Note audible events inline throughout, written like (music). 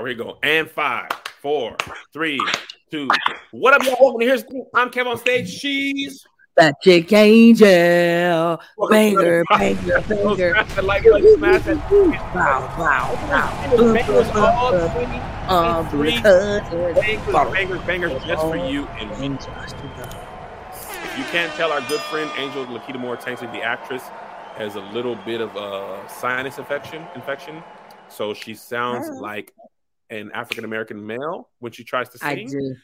All right, we go. And five, four, three, two. What up, y'all? Welcome to Here's I'm Kev on stage. She's that chick angel. Banger, banger, banger. like, like, smash that. Wow, wow, wow. Bangers all 23 bangers, bangers, bangers just for you. And me. if you can't tell, our good friend Angel Laketa Moore Tansley, the actress, has a little bit of a sinus infection. Infection, so she sounds like an African American male when she tries to sing.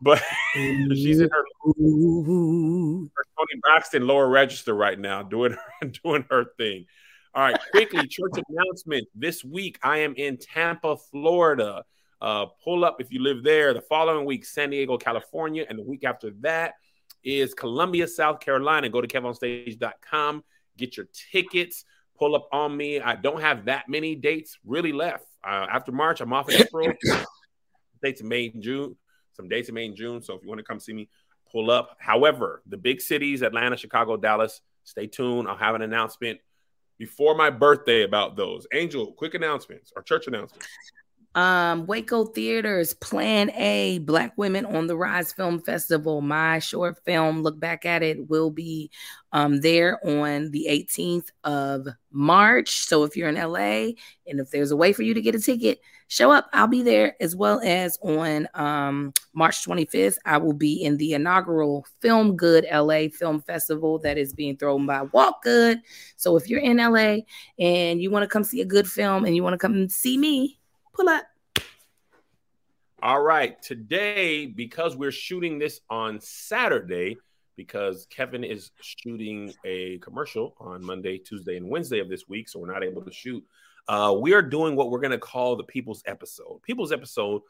But (laughs) she's in her, her Toni Braxton lower register right now, doing her, (laughs) doing her thing. All right, quickly, church announcement. This week, I am in Tampa, Florida. Uh, pull up if you live there. The following week, San Diego, California. And the week after that is Columbia, South Carolina. Go to kevonstage.com, get your tickets, pull up on me. I don't have that many dates really left. Uh, after March, I'm off in April. dates in May and June. Some dates in May and June. So if you want to come see me, pull up. However, the big cities, Atlanta, Chicago, Dallas, stay tuned. I'll have an announcement before my birthday about those. Angel, quick announcements or church announcements um, Waco Theaters, Plan A, Black Women on the Rise Film Festival. My short film, Look Back at It, will be um, there on the 18th of March. So if you're in LA and if there's a way for you to get a ticket, show up. I'll be there as well as on um, March 25th. I will be in the inaugural Film Good LA Film Festival that is being thrown by Walk Good. So if you're in LA and you want to come see a good film and you want to come see me, pull up. All right. Today, because we're shooting this on Saturday, because Kevin is shooting a commercial on Monday, Tuesday, and Wednesday of this week, so we're not able to shoot. Uh, we are doing what we're going to call the People's Episode. People's Episode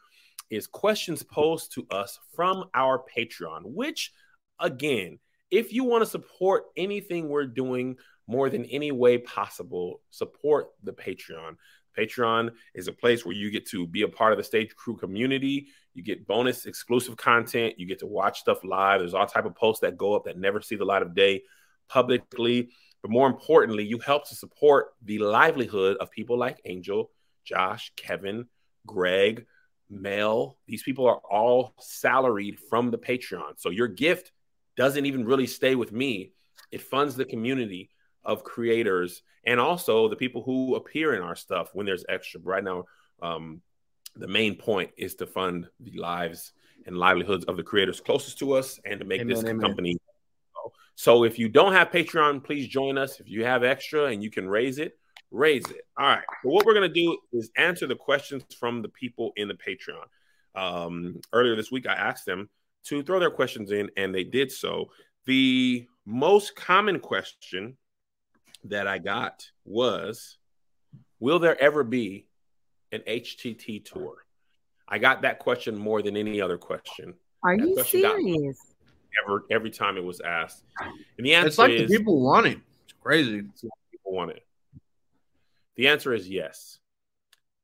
is questions posed to us from our Patreon, which, again, if you want to support anything we're doing more than any way possible, support the Patreon. Patreon is a place where you get to be a part of the stage crew community. You get bonus exclusive content. You get to watch stuff live. There's all type of posts that go up that never see the light of day publicly. But more importantly, you help to support the livelihood of people like Angel, Josh, Kevin, Greg, Mel. These people are all salaried from the Patreon. So your gift doesn't even really stay with me. It funds the community of creators and also the people who appear in our stuff when there's extra. Right now, um, the main point is to fund the lives and livelihoods of the creators closest to us and to make amen, this amen. company. So if you don't have Patreon, please join us. If you have extra and you can raise it, raise it. All right. So what we're going to do is answer the questions from the people in the Patreon. Um, earlier this week, I asked them to throw their questions in, and they did so. The most common question that I got was Will there ever be an HTT tour? I got that question more than any other question. Are that you serious? Ever, every time it was asked. And the answer it's like is people want it. It's crazy. People want it. The answer is yes.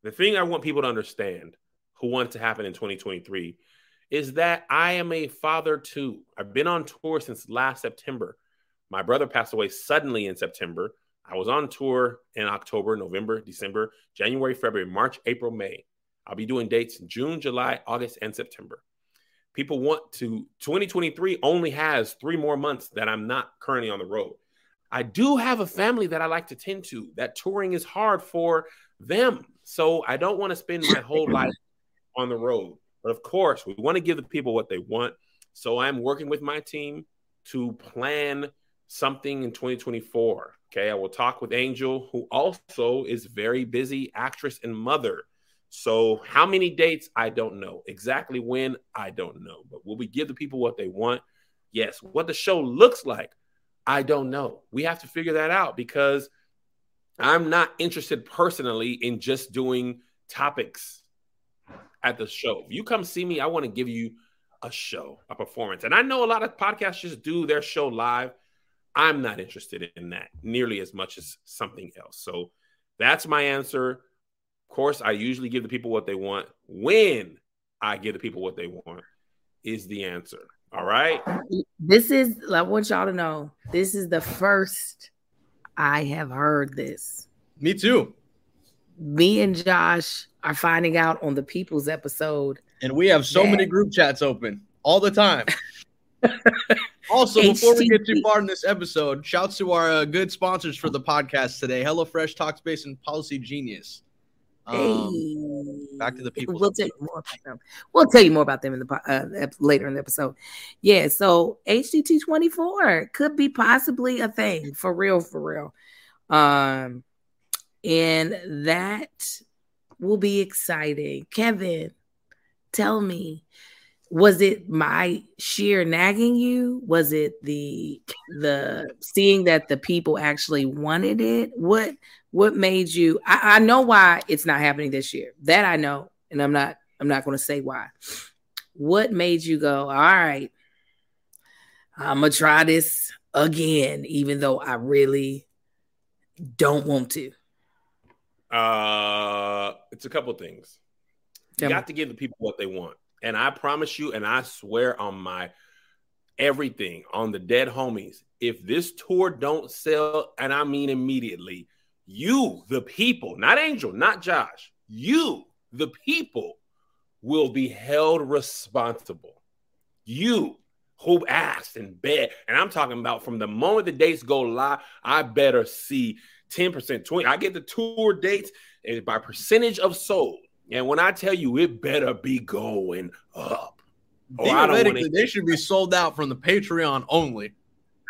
The thing I want people to understand who want it to happen in 2023 is that I am a father too. I've been on tour since last September. My brother passed away suddenly in September. I was on tour in October, November, December, January, February, March, April, May. I'll be doing dates in June, July, August, and September. People want to, 2023 only has three more months that I'm not currently on the road. I do have a family that I like to tend to. That touring is hard for them. So I don't want to spend my whole (laughs) life on the road. But of course, we want to give the people what they want. So I'm working with my team to plan something in 2024. Okay, I will talk with Angel, who also is very busy actress and mother. So, how many dates? I don't know. Exactly when? I don't know. But will we give the people what they want? Yes. What the show looks like? I don't know. We have to figure that out because I'm not interested personally in just doing topics at the show. If you come see me, I want to give you a show, a performance. And I know a lot of podcasts just do their show live I'm not interested in that nearly as much as something else. So that's my answer. Of course, I usually give the people what they want. When I give the people what they want is the answer. All right. This is, I want y'all to know, this is the first I have heard this. Me too. Me and Josh are finding out on the People's episode. And we have so many group chats open all the time. (laughs) also, before we get too far in this episode, shouts to our uh, good sponsors for the podcast today HelloFresh, Talkspace, and Policy Genius. Um, hey. Back to the people. We'll tell you more about them. We'll tell you more about them in the uh, later in the episode. Yeah, so HTT twenty four could be possibly a thing for real, for real. Um, and that will be exciting. Kevin, tell me, was it my sheer nagging you? Was it the the seeing that the people actually wanted it? What what made you I, I know why it's not happening this year. That I know, and I'm not I'm not gonna say why. What made you go, all right, I'm gonna try this again, even though I really don't want to? Uh, it's a couple things. You got to give the people what they want, and I promise you, and I swear on my everything on the dead homies. If this tour don't sell, and I mean immediately, you, the people, not Angel, not Josh, you, the people, will be held responsible. You who asked and begged, and I'm talking about from the moment the dates go live, I better see 10%, 20. I get the tour dates and by percentage of sold. And when I tell you it better be going up. Theoretically, they should be sold out from the Patreon only.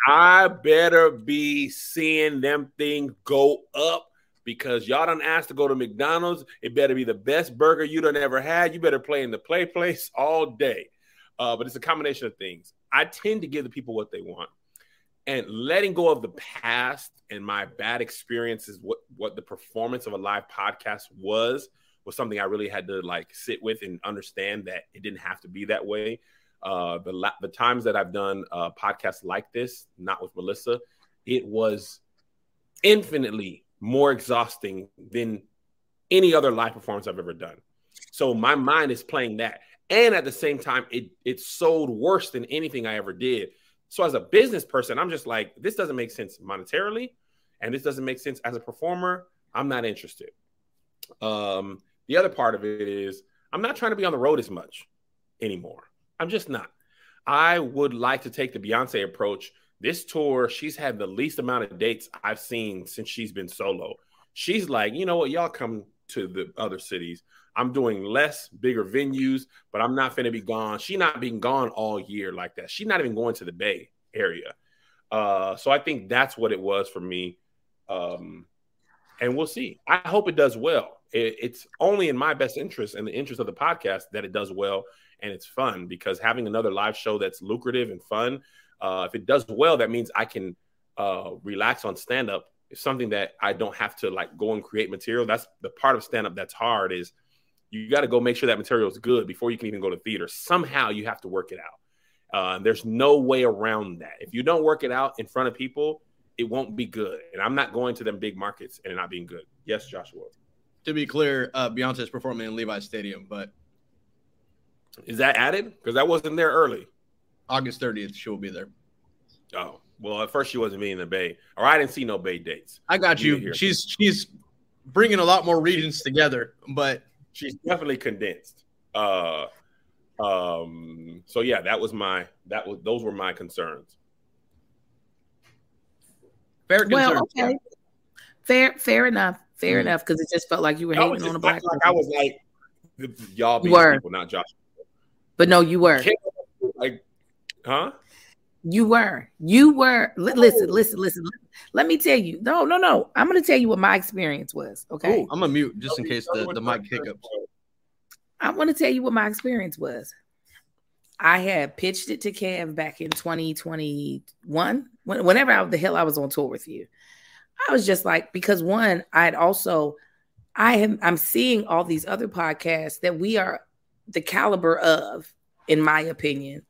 I better be seeing them things go up because y'all done asked to go to McDonald's. It better be the best burger you done ever had. You better play in the play place (laughs) all day. Uh, but it's a combination of things. I tend to give the people what they want and letting go of the past and my bad experiences what what the performance of a live podcast was was something i really had to like sit with and understand that it didn't have to be that way uh the la- the times that i've done podcasts like this not with melissa it was infinitely more exhausting than any other live performance i've ever done so my mind is playing that and at the same time it it sold worse than anything i ever did so as a business person, I'm just like, this doesn't make sense monetarily, and this doesn't make sense as a performer. I'm not interested. Um, the other part of it is I'm not trying to be on the road as much anymore. I'm just not. I would like to take the Beyonce approach. This tour, she's had the least amount of dates I've seen since she's been solo. She's like, you know what, y'all come to the other cities. I'm doing less, bigger venues, but I'm not to be gone. She not being gone all year like that. She's not even going to the Bay area. Uh, so I think that's what it was for me. Um, and we'll see. I hope it does well. It, it's only in my best interest and the interest of the podcast that it does well and it's fun because having another live show that's lucrative and fun, uh, if it does well, that means I can uh, relax on stand up. It's something that I don't have to like go and create material. That's the part of stand up that's hard is – you got to go make sure that material is good before you can even go to theater. Somehow you have to work it out. Uh, there's no way around that. If you don't work it out in front of people, it won't be good. And I'm not going to them big markets and not being good. Yes, Joshua. To be clear, uh, Beyonce is performing in Levi's Stadium, but is that added? Because that wasn't there early. August 30th, she will be there. Oh well, at first she wasn't being in the Bay, or I didn't see no Bay dates. I got you. She's she's bringing a lot more regions together, but she's definitely condensed. Uh, um, so yeah, that was my that was those were my concerns. Fair well, okay. Fair, fair enough. Fair mm-hmm. enough, because it just felt like you were hating on the black. Like I was like, y'all be people, not Josh. But no, you were. Like, huh? You were. You were. listen, listen, listen. Let me tell you. No, no, no. I'm going to tell you what my experience was. Okay. Ooh, I'm going to mute just in case the, the mic hiccups. I want to tell you what my experience was. I had pitched it to Kev back in 2021, whenever I, the hell I was on tour with you. I was just like, because one, I'd also, I am, I'm seeing all these other podcasts that we are the caliber of, in my opinion,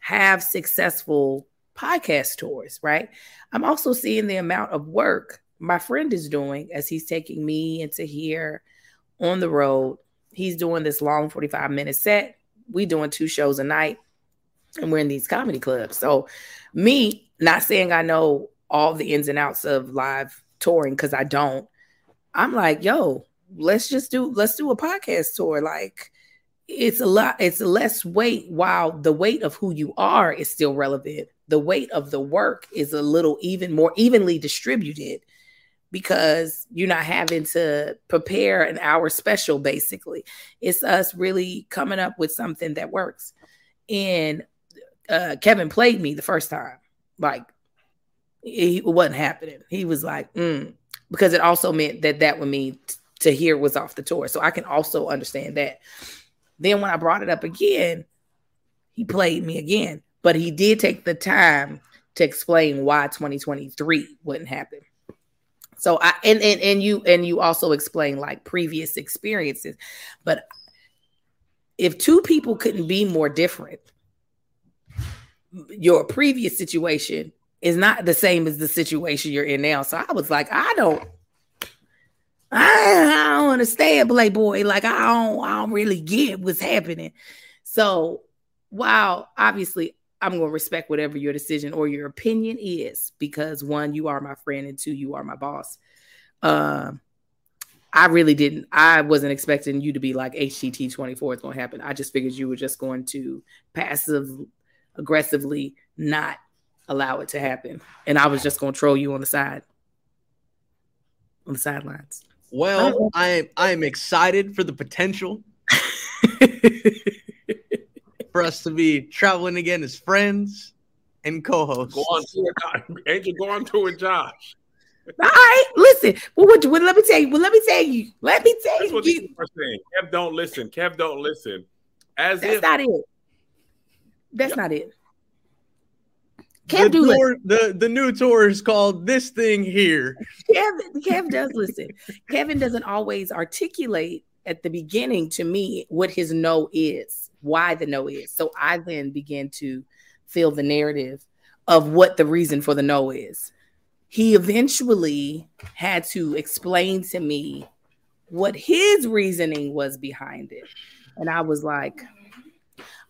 have successful podcast tours, right? I'm also seeing the amount of work my friend is doing as he's taking me into here on the road. He's doing this long 45 minute set. We doing two shows a night and we're in these comedy clubs. So me not saying I know all the ins and outs of live touring because I don't. I'm like, yo, let's just do let's do a podcast tour. Like it's a lot, it's less weight while the weight of who you are is still relevant. The weight of the work is a little even more evenly distributed because you're not having to prepare an hour special basically. It's us really coming up with something that works. And uh, Kevin played me the first time. Like it wasn't happening. He was like, mm, because it also meant that that would mean to hear was off the tour. So I can also understand that. Then when I brought it up again, he played me again, but he did take the time to explain why 2023 wouldn't happen. So I and and, and you and you also explain like previous experiences, but if two people couldn't be more different, your previous situation is not the same as the situation you're in now. So I was like, I don't, I, I don't understand Playboy. Like I don't, I don't really get what's happening. So while obviously I'm going to respect whatever your decision or your opinion is, because one, you are my friend, and two, you are my boss. Um, I really didn't. I wasn't expecting you to be like HTT 24 is going to happen. I just figured you were just going to passive aggressively not allow it to happen. And I was just going to troll you on the side, on the sidelines. Well, I I'm excited for the potential (laughs) for us to be traveling again as friends and co-hosts. Go on to it, Angel. Go on to it, Josh. All right, listen. Well, what, well, let me tell you. Well, let me tell you. Let me tell That's you. what you are saying. Kev, don't listen. Kev, don't listen. As That's if not it. That's yep. not it. Kev the, tour, the the new tour is called this thing here. Kevin, Kev does listen. Kevin doesn't always articulate at the beginning to me what his no is, why the no is. So I then begin to feel the narrative of what the reason for the no is. He eventually had to explain to me what his reasoning was behind it. And I was like,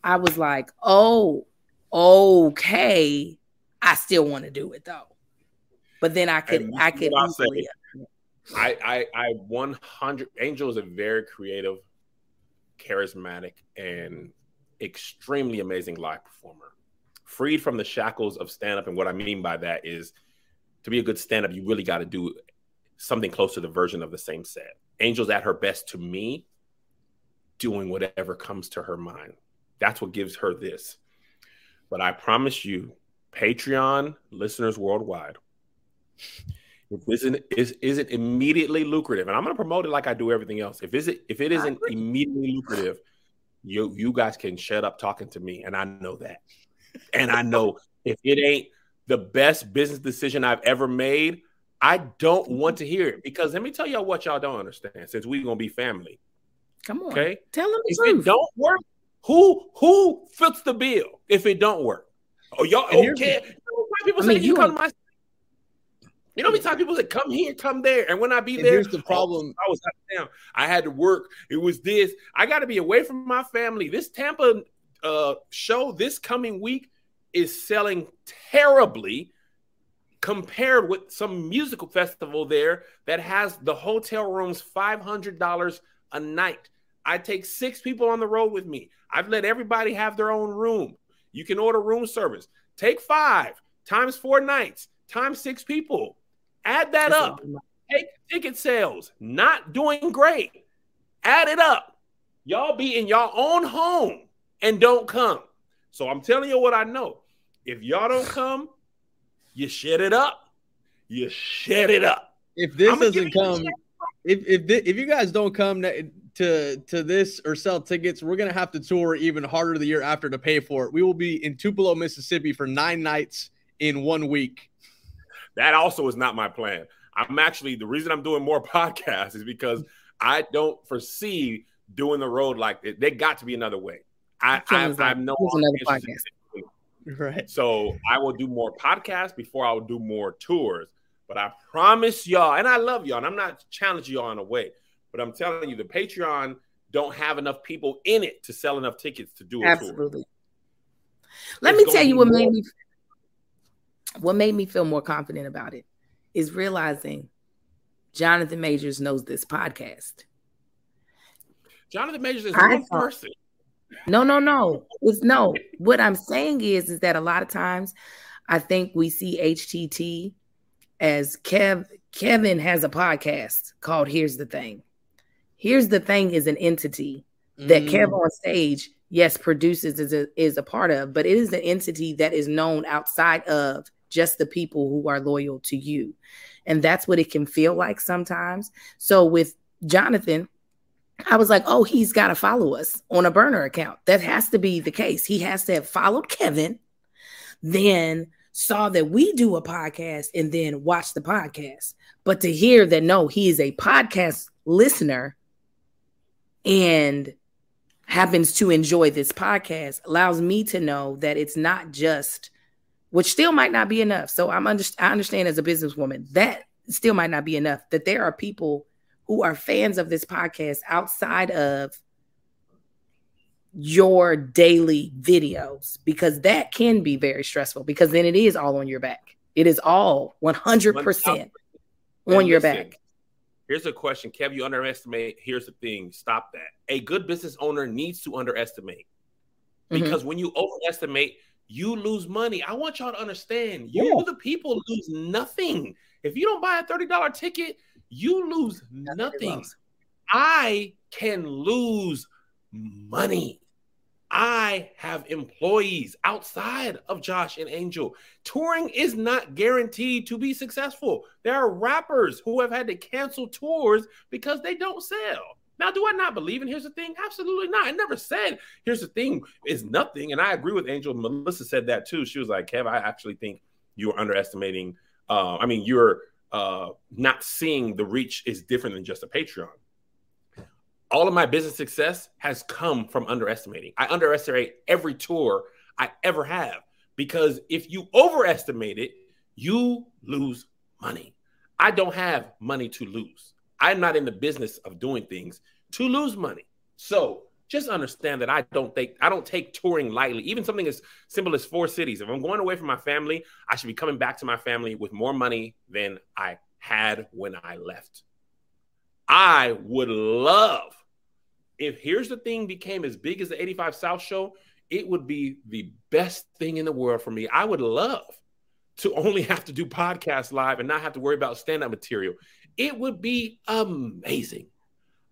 I was like, oh, okay. I still want to do it though. But then I could I could easily, I I I 100 Angel is a very creative, charismatic, and extremely amazing live performer. Freed from the shackles of stand up, and what I mean by that is to be a good stand up, you really got to do something close to the version of the same set. Angel's at her best to me, doing whatever comes to her mind. That's what gives her this. But I promise you, Patreon listeners worldwide, if this isn't is isn't immediately lucrative, and I'm going to promote it like I do everything else. If is it if it isn't immediately lucrative, you you guys can shut up talking to me, and I know that, and I know if it ain't the best business decision I've ever made, I don't mm-hmm. want to hear it because let me tell y'all what y'all don't understand. Since we're gonna be family, come on, okay, tell them the if truth. it don't work, who who fits the bill if it don't work? Oh, y'all okay? You know, people I mean, say you, come to my. You know how many times people say come here, come there, and when I be there, here's the problem. Oh, I was out of town. I had to work. It was this. I got to be away from my family. This Tampa uh, show this coming week is selling terribly compared with some musical festival there that has the hotel rooms $500 a night. I take six people on the road with me. I've let everybody have their own room. You can order room service. Take five times four nights times six people. Add that up. Take ticket sales. Not doing great. Add it up. Y'all be in y'all own home and don't come. So I'm telling you what I know. If y'all don't come, you shut it up. You shut it up. If this doesn't come, if if if you guys don't come to to this or sell tickets, we're gonna have to tour even harder the year after to pay for it. We will be in Tupelo, Mississippi for nine nights in one week. That also is not my plan. I'm actually the reason I'm doing more (laughs) podcasts is because I don't foresee doing the road like it. There got to be another way. I I, I have no Right. So I will do more podcasts before I will do more tours. But I promise y'all, and I love y'all, and I'm not challenging y'all in a way, but I'm telling you, the Patreon don't have enough people in it to sell enough tickets to do it. Absolutely. Let it's me tell you what more. made me what made me feel more confident about it is realizing Jonathan Majors knows this podcast. Jonathan Majors is one person. No, no, no. It's no. What I'm saying is, is that a lot of times, I think we see HTT as Kev. Kevin has a podcast called "Here's the Thing." Here's the Thing is an entity that mm. Kev on stage, yes, produces is a, is a part of, but it is an entity that is known outside of just the people who are loyal to you, and that's what it can feel like sometimes. So with Jonathan, I was like, oh, he's got to follow us on a burner account. That has to be the case. He has to have followed Kevin, then saw that we do a podcast and then watch the podcast. But to hear that, no, he is a podcast listener and happens to enjoy this podcast allows me to know that it's not just, which still might not be enough. So I'm under, I understand as a businesswoman that still might not be enough that there are people who are fans of this podcast outside of your daily videos because that can be very stressful because then it is all on your back. It is all 100% on your back. Here's a question, Kev. You underestimate. Here's the thing. Stop that. A good business owner needs to underestimate mm-hmm. because mm-hmm. when you overestimate, you lose money. I want y'all to understand. You, yeah. the people, lose nothing. If you don't buy a $30 ticket, you lose nothing. I can lose money. I have employees outside of Josh and Angel. Touring is not guaranteed to be successful. There are rappers who have had to cancel tours because they don't sell. Now, do I not believe in here's the thing? Absolutely not. I never said here's the thing is nothing. And I agree with Angel. Melissa said that too. She was like, Kev, I actually think you are underestimating. Uh, I mean, you're uh, not seeing the reach is different than just a Patreon. All of my business success has come from underestimating. I underestimate every tour I ever have because if you overestimate it, you lose money. I don't have money to lose. I'm not in the business of doing things to lose money. So just understand that I don't think I don't take touring lightly. Even something as simple as four cities. If I'm going away from my family, I should be coming back to my family with more money than I had when I left. I would love if here's the thing became as big as the 85 South show, it would be the best thing in the world for me. I would love to (laughs) only have to do podcast live and not have to worry about stand-up material. It would be amazing.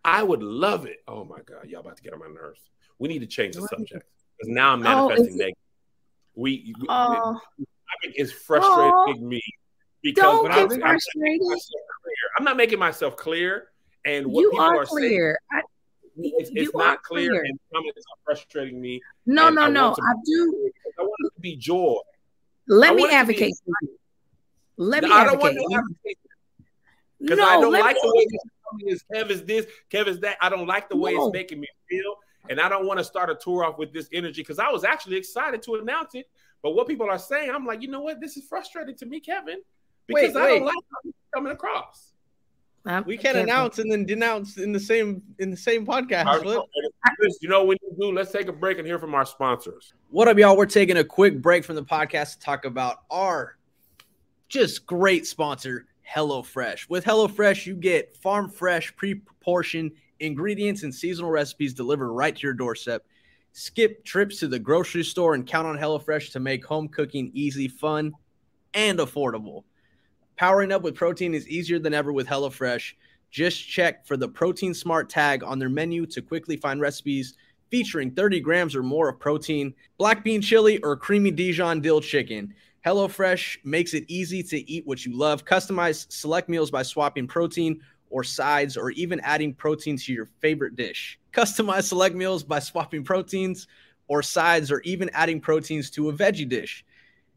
I would love it. Oh my God, y'all about to get on my nerves. We need to change the subject because now I'm oh, manifesting oh, negative. We, we oh. it's frustrating oh. me because Don't get I'm, frustrated. I'm, I'm, not making myself clear, and what you people are, are clear. Saying, I, it's, it's not clear, clear, and comments are frustrating me. No, no, I no. I do. I want it to be joy. Let me advocate. Let me I don't advocate. want to because no, I don't like the way is Kev is this, Kev is that. I don't like the way no. it's making me feel. And I don't want to start a tour off with this energy because I was actually excited to announce it. But what people are saying, I'm like, you know what? This is frustrating to me, Kevin, because wait, I don't like how coming across. We can announce and then denounce in the same in the same podcast. you know when you do, let's take a break and hear from our sponsors. What up, y'all? We're taking a quick break from the podcast to talk about our just great sponsor, HelloFresh. With HelloFresh, you get farm fresh, pre portioned ingredients and seasonal recipes delivered right to your doorstep. Skip trips to the grocery store and count on HelloFresh to make home cooking easy, fun, and affordable. Powering up with protein is easier than ever with HelloFresh. Just check for the Protein Smart tag on their menu to quickly find recipes featuring 30 grams or more of protein, black bean chili, or creamy Dijon dill chicken. HelloFresh makes it easy to eat what you love. Customize select meals by swapping protein or sides or even adding protein to your favorite dish. Customize select meals by swapping proteins or sides or even adding proteins to a veggie dish.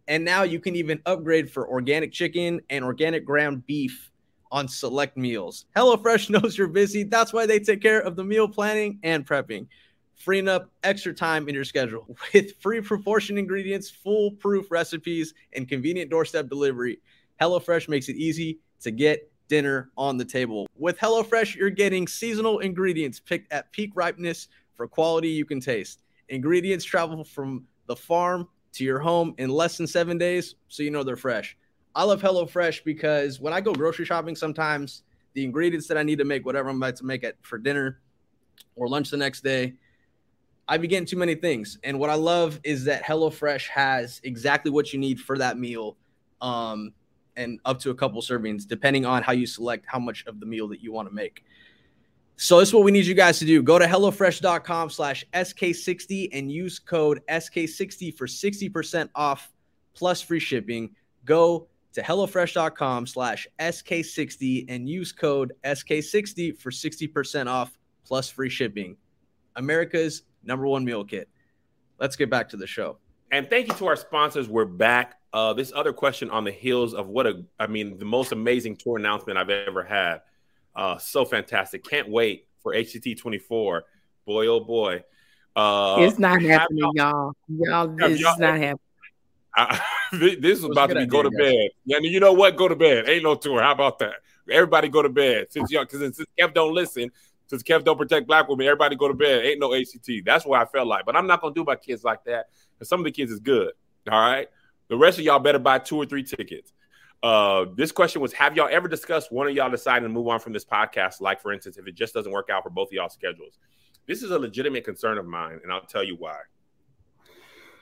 And now you can even upgrade for organic chicken and organic ground beef on select meals. HelloFresh (laughs) knows you're busy. That's why they take care of the meal planning and prepping freeing up extra time in your schedule (laughs) with free proportion ingredients, foolproof recipes, and convenient doorstep delivery. HelloFresh makes it easy to get dinner on the table. With HelloFresh, you're getting seasonal ingredients picked at peak ripeness for quality you can taste. Ingredients travel from the farm to your home in less than seven days, so you know they're fresh. I love HelloFresh because when I go grocery shopping, sometimes the ingredients that I need to make whatever I'm about to make it for dinner or lunch the next day, I'd be getting too many things. And what I love is that HelloFresh has exactly what you need for that meal. Um, and up to a couple servings, depending on how you select how much of the meal that you want to make. So this is what we need you guys to do. Go to HelloFresh.com slash SK60 and use code SK60 for 60% off plus free shipping. Go to HelloFresh.com slash SK60 and use code SK60 for 60% off plus free shipping. America's number one meal kit. Let's get back to the show. And thank you to our sponsors. We're back. Uh, this other question on the heels of what a, I mean, the most amazing tour announcement I've ever had. Uh, so fantastic. Can't wait for HTT 24. Boy, oh boy. Uh, it's not happening, y'all. Y'all, this y'all, is not happening. I, (laughs) this is about to be go to guys. bed. Yeah, you know what? Go to bed. Ain't no tour. How about that? Everybody go to bed. Since y'all, because since Kev don't listen, since Kev don't protect black women, everybody go to bed. Ain't no HTT. That's what I felt like. But I'm not gonna do my kids like that. Because some of the kids is good. All right. The rest of y'all better buy two or three tickets. Uh, this question was: Have y'all ever discussed one of y'all deciding to move on from this podcast? Like, for instance, if it just doesn't work out for both of y'all schedules. This is a legitimate concern of mine, and I'll tell you why.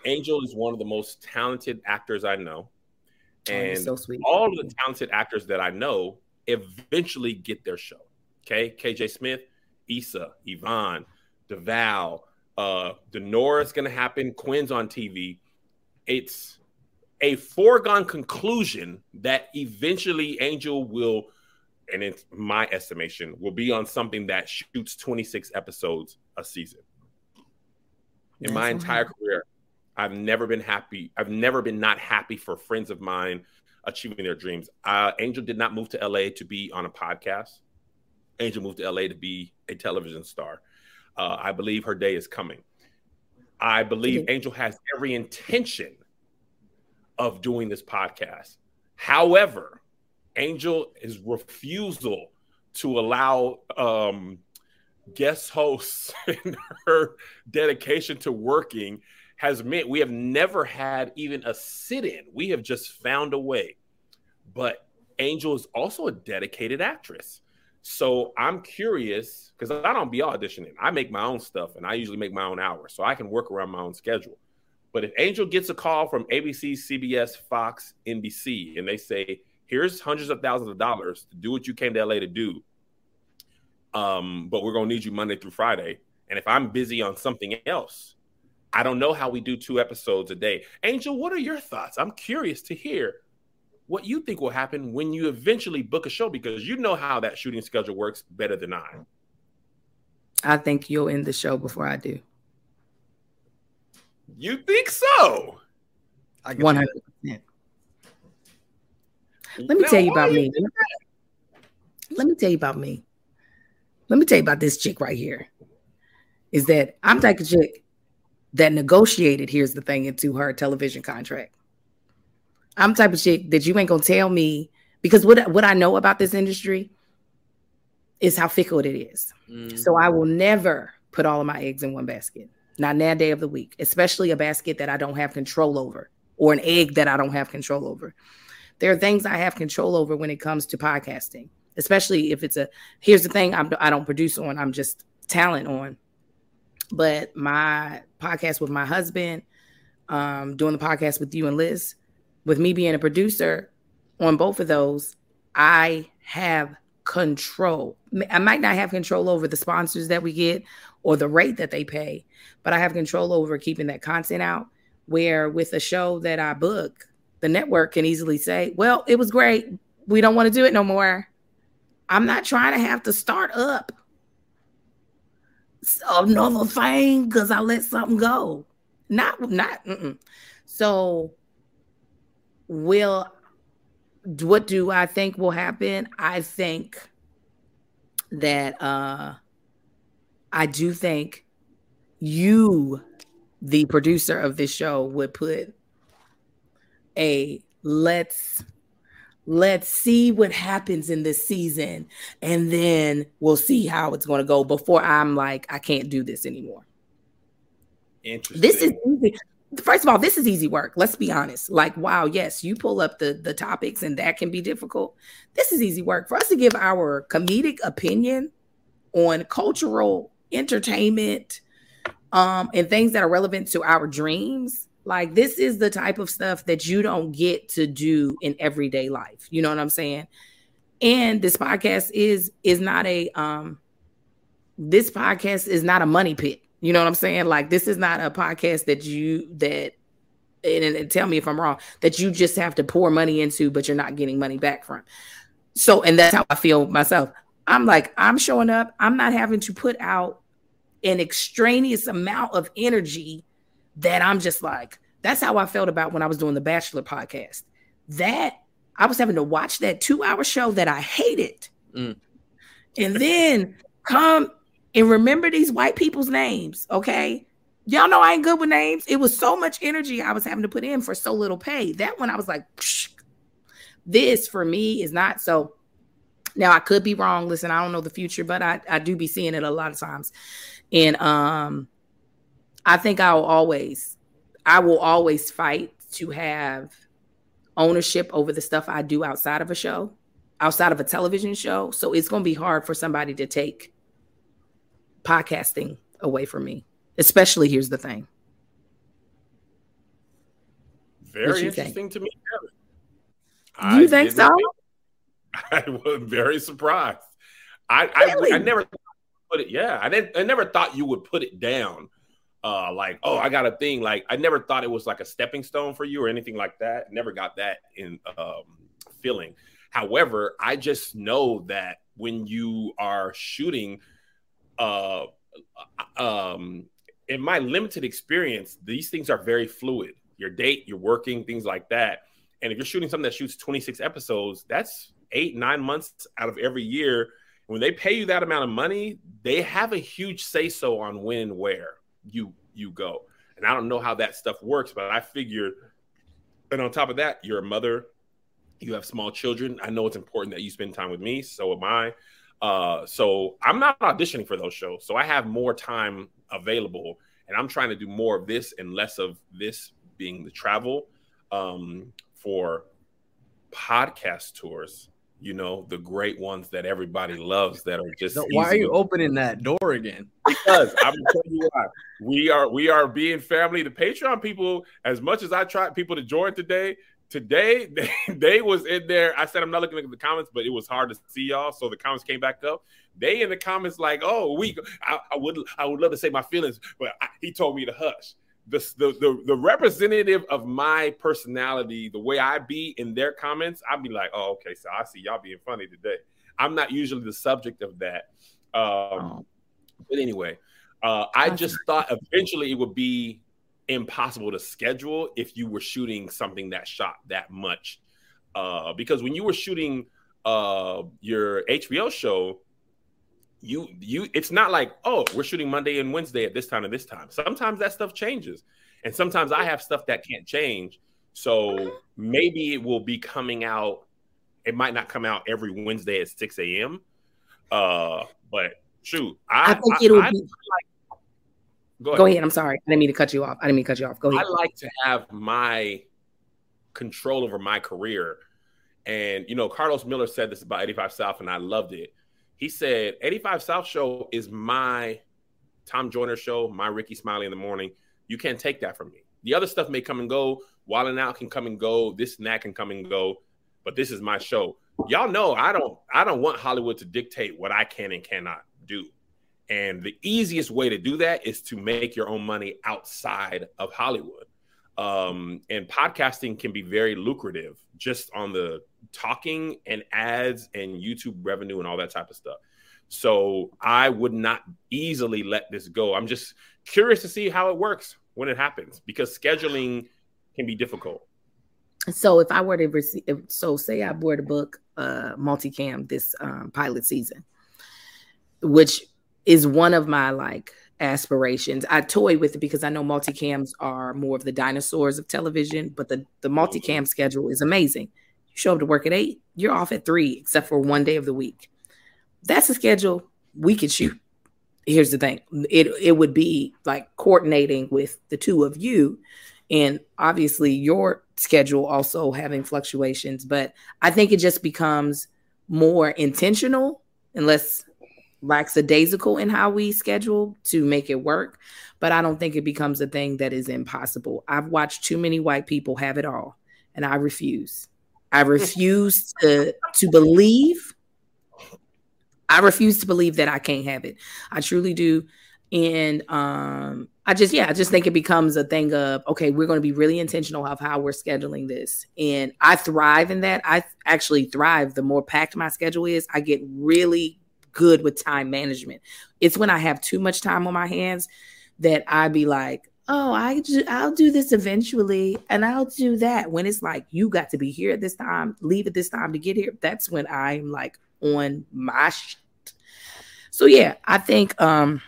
Angel is one of the most talented actors I know, oh, and oh, so all of the talented actors that I know eventually get their show. Okay, KJ Smith, Issa, Yvonne, DeVal, uh, Denora is going to happen. Quinn's on TV. It's a foregone conclusion that eventually Angel will, and it's my estimation, will be on something that shoots 26 episodes a season. In That's my entire career, I've never been happy. I've never been not happy for friends of mine achieving their dreams. Uh, Angel did not move to LA to be on a podcast. Angel moved to LA to be a television star. Uh, I believe her day is coming. I believe Angel has every intention of doing this podcast. However, Angel is refusal to allow um, guest hosts (laughs) and her dedication to working has meant we have never had even a sit in. We have just found a way. But Angel is also a dedicated actress. So I'm curious because I don't be auditioning. I make my own stuff and I usually make my own hours. So I can work around my own schedule. But if Angel gets a call from ABC, CBS, Fox, NBC, and they say, here's hundreds of thousands of dollars to do what you came to LA to do, um, but we're going to need you Monday through Friday. And if I'm busy on something else, I don't know how we do two episodes a day. Angel, what are your thoughts? I'm curious to hear what you think will happen when you eventually book a show because you know how that shooting schedule works better than I. I think you'll end the show before I do. You think so? One hundred percent. Let me now, tell you about me. Let me tell you about me. Let me tell you about this chick right here. Is that I'm the type of chick that negotiated, here's the thing, into her television contract. I'm type of chick that you ain't gonna tell me because what what I know about this industry is how fickle it is. Mm. So I will never put all of my eggs in one basket not that day of the week, especially a basket that I don't have control over or an egg that I don't have control over. There are things I have control over when it comes to podcasting, especially if it's a, here's the thing I'm, I don't produce on, I'm just talent on. But my podcast with my husband, um, doing the podcast with you and Liz, with me being a producer on both of those, I have control. I might not have control over the sponsors that we get or the rate that they pay, but I have control over keeping that content out. Where with a show that I book, the network can easily say, Well, it was great. We don't want to do it no more. I'm not trying to have to start up another thing because I let something go. Not, not, mm-mm. so will what do I think will happen? I think that uh I do think you, the producer of this show, would put a let's let's see what happens in this season and then we'll see how it's going to go before I'm like I can't do this anymore. Interesting. This is easy first of all, this is easy work. Let's be honest. Like, wow, yes, you pull up the the topics and that can be difficult. This is easy work for us to give our comedic opinion on cultural entertainment, um, and things that are relevant to our dreams. Like this is the type of stuff that you don't get to do in everyday life. You know what I'm saying? And this podcast is is not a um this podcast is not a money pit. You know what I'm saying? Like this is not a podcast that you that and, and, tell me if I'm wrong that you just have to pour money into, but you're not getting money back from. So, and that's how I feel myself. I'm like, I'm showing up. I'm not having to put out an extraneous amount of energy that I'm just like, that's how I felt about when I was doing the Bachelor podcast. That I was having to watch that two hour show that I hated. Mm. And then come and remember these white people's names. Okay. Y'all know I ain't good with names. It was so much energy I was having to put in for so little pay. That one I was like, Psh. this for me is not so. Now I could be wrong. Listen, I don't know the future, but I, I do be seeing it a lot of times. And um I think I'll always, I will always fight to have ownership over the stuff I do outside of a show, outside of a television show. So it's going to be hard for somebody to take podcasting away from me. Especially, here's the thing. Very interesting think? to me. Do You I think so? (laughs) I was very surprised. I really? I, I never put it. Yeah, I didn't. I never thought you would put it down. Uh, like, oh, I got a thing. Like, I never thought it was like a stepping stone for you or anything like that. Never got that in um, feeling. However, I just know that when you are shooting, uh, um, in my limited experience, these things are very fluid. Your date, you're working, things like that. And if you're shooting something that shoots 26 episodes, that's eight, nine months out of every year when they pay you that amount of money, they have a huge say so on when and where you you go. And I don't know how that stuff works, but I figure and on top of that, you're a mother, you have small children. I know it's important that you spend time with me, so am I. Uh, so I'm not auditioning for those shows. So I have more time available and I'm trying to do more of this and less of this being the travel um, for podcast tours you know, the great ones that everybody loves that are just. why are you opening that door again? Because I'm gonna tell you why. We are we are being family. The Patreon people, as much as I tried people to join today, today (laughs) they, they was in there. I said I'm not looking at the comments, but it was hard to see y'all, so the comments came back up. They in the comments like, "Oh, we, I, I would, I would love to say my feelings, but I, he told me to hush." The, the, the the representative of my personality, the way I be in their comments, I'd be like, oh, okay, so I see y'all being funny today. I'm not usually the subject of that. Um, oh. But anyway, uh, I just thought eventually it would be impossible to schedule if you were shooting something that shot that much. Uh, because when you were shooting uh, your HBO show, you you it's not like oh we're shooting monday and wednesday at this time and this time. Sometimes that stuff changes and sometimes i have stuff that can't change. So maybe it will be coming out it might not come out every wednesday at 6 a.m uh but shoot i, I think it'll I, be like, go, ahead. go ahead i'm sorry. I didn't mean to cut you off. I didn't mean to cut you off. Go ahead. I like to have my control over my career. And you know Karlous Miller said this about 85 south and i loved it he said 85 South show is my Tom Joyner show, my Rickey Smiley in the morning. You can't take that from me. The other stuff may come and go. Wild 'N Out can come and go. This and that can come and go. But this is my show. Y'all know I don't I don't want Hollywood to dictate what I can and cannot do. And the easiest way to do that is to make your own money outside of Hollywood. Um, and podcasting can be very lucrative just on the talking and ads and YouTube revenue and all that type of stuff. So I would not easily let this go. I'm just curious to see how it works when it happens because scheduling can be difficult. So if I were to receive, so say I were to book uh, multicam this um, pilot season, which is one of my like aspirations. I toy with it because I know multicams are more of the dinosaurs of television, but the the multicam schedule is amazing. You show up to work at eight, you're off at three, except for one day of the week. That's a schedule we could shoot. Here's the thing it, it would be like coordinating with the two of you, and obviously your schedule also having fluctuations. But I think it just becomes more intentional and unless lackadaisical in how we schedule to make it work, but I don't think it becomes a thing that is impossible. I've watched too many white people have it all, and I refuse. I refuse to to believe. I refuse to believe that I can't have it. I truly do. And um, I just, yeah, I just think it becomes a thing of, okay, we're going to be really intentional of how we're scheduling this. And I thrive in that. I actually thrive. The more packed my schedule is, I get really good with time management. It's when I have too much time on my hands that I be like, oh, I I'll do this eventually, and I'll do that. When it's like you got to be here at this time, leave at this time to get here. That's when I'm like on my shit. So yeah, I think um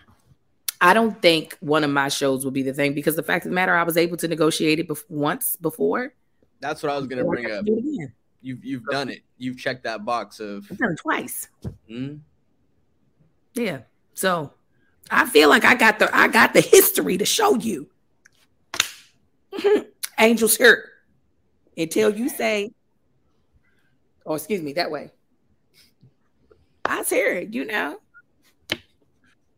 I don't think one of my shows will be the thing because the fact of the matter, I was able to negotiate it bef- once before. That's what I was going to bring up. You've you've done it. You've checked that box of. I've done it twice. Mm-hmm. Yeah. So I feel like I got the I got the history to show you. (laughs) Angel's here until you say, "Oh, excuse me," that way. I was here, you know.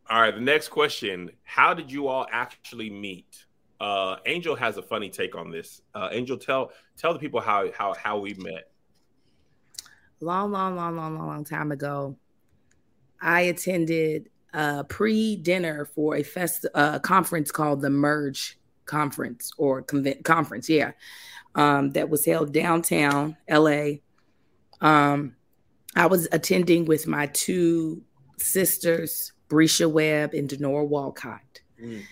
All right, the next question: How did you all actually meet? Uh, Angel has a funny take on this. Uh, Angel, tell tell the people how how how we met. Long, long, long, long, long, long time ago, I attended a pre-dinner for a fest uh, conference called the Merge Conference or conv- conference, yeah, um, that was held downtown LA. Um, I was attending with my two sisters Bresha Webb and Denora Walcott. Mm.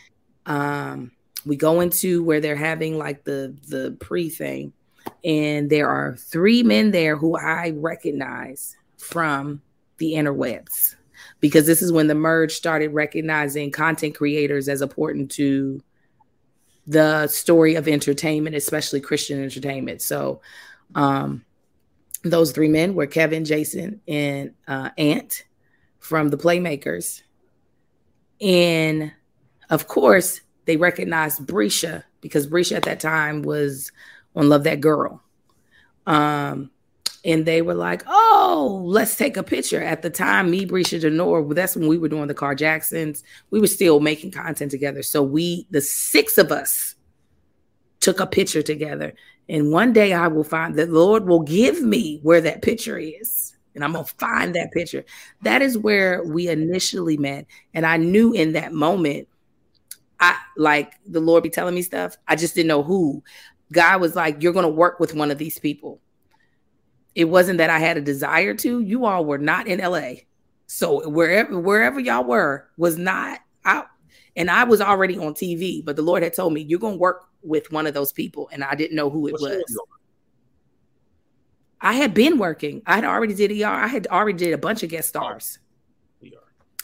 Um, we go into where they're having like the the pre thing, and there are three men there who I recognize from the interwebs because this is when the merge started recognizing content creators as important to the story of entertainment, especially Christian entertainment. So, um, those three men were Kevin, Jason, and uh, Ant from the Playmakers. And of course, they recognized Bresha because Bresha at that time was on Love That Girl. Um, and they were like, "Oh, let's take a picture." At the time, me, Bresha, Denora, that's when we were doing the Car Jacksons. We were still making content together, so we, the six of us, took a picture together. And one day, I will find that the Lord will give me where that picture is and I'm gonna find that picture. That is where we initially met, and I knew in that moment, I like the Lord be telling me stuff. I just didn't know who. God was like, "You're gonna work with one of these people." It wasn't that I had a desire to. You all were not in LA, so wherever wherever y'all were was not out. And I was already on TV, but the Lord had told me you're gonna work with one of those people, and I didn't know who it What's was. I had been working. I had already did ER. I had already did a bunch of guest stars.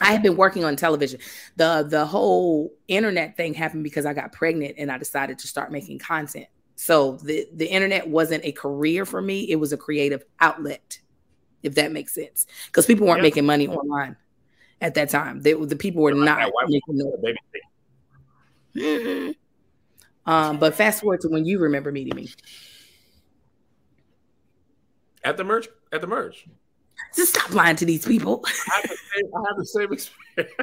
I had been working on television. The the whole internet thing happened because I got pregnant and I decided to start making content. So the the internet wasn't a career for me, it was a creative outlet if that makes sense. Cuz people weren't yeah. making money online at that time. They, the people were not making money. (laughs) Um, but fast forward to when you remember meeting me. At the merge, at the merge. Just stop lying to these people. (laughs) I have the same, I have the same experience.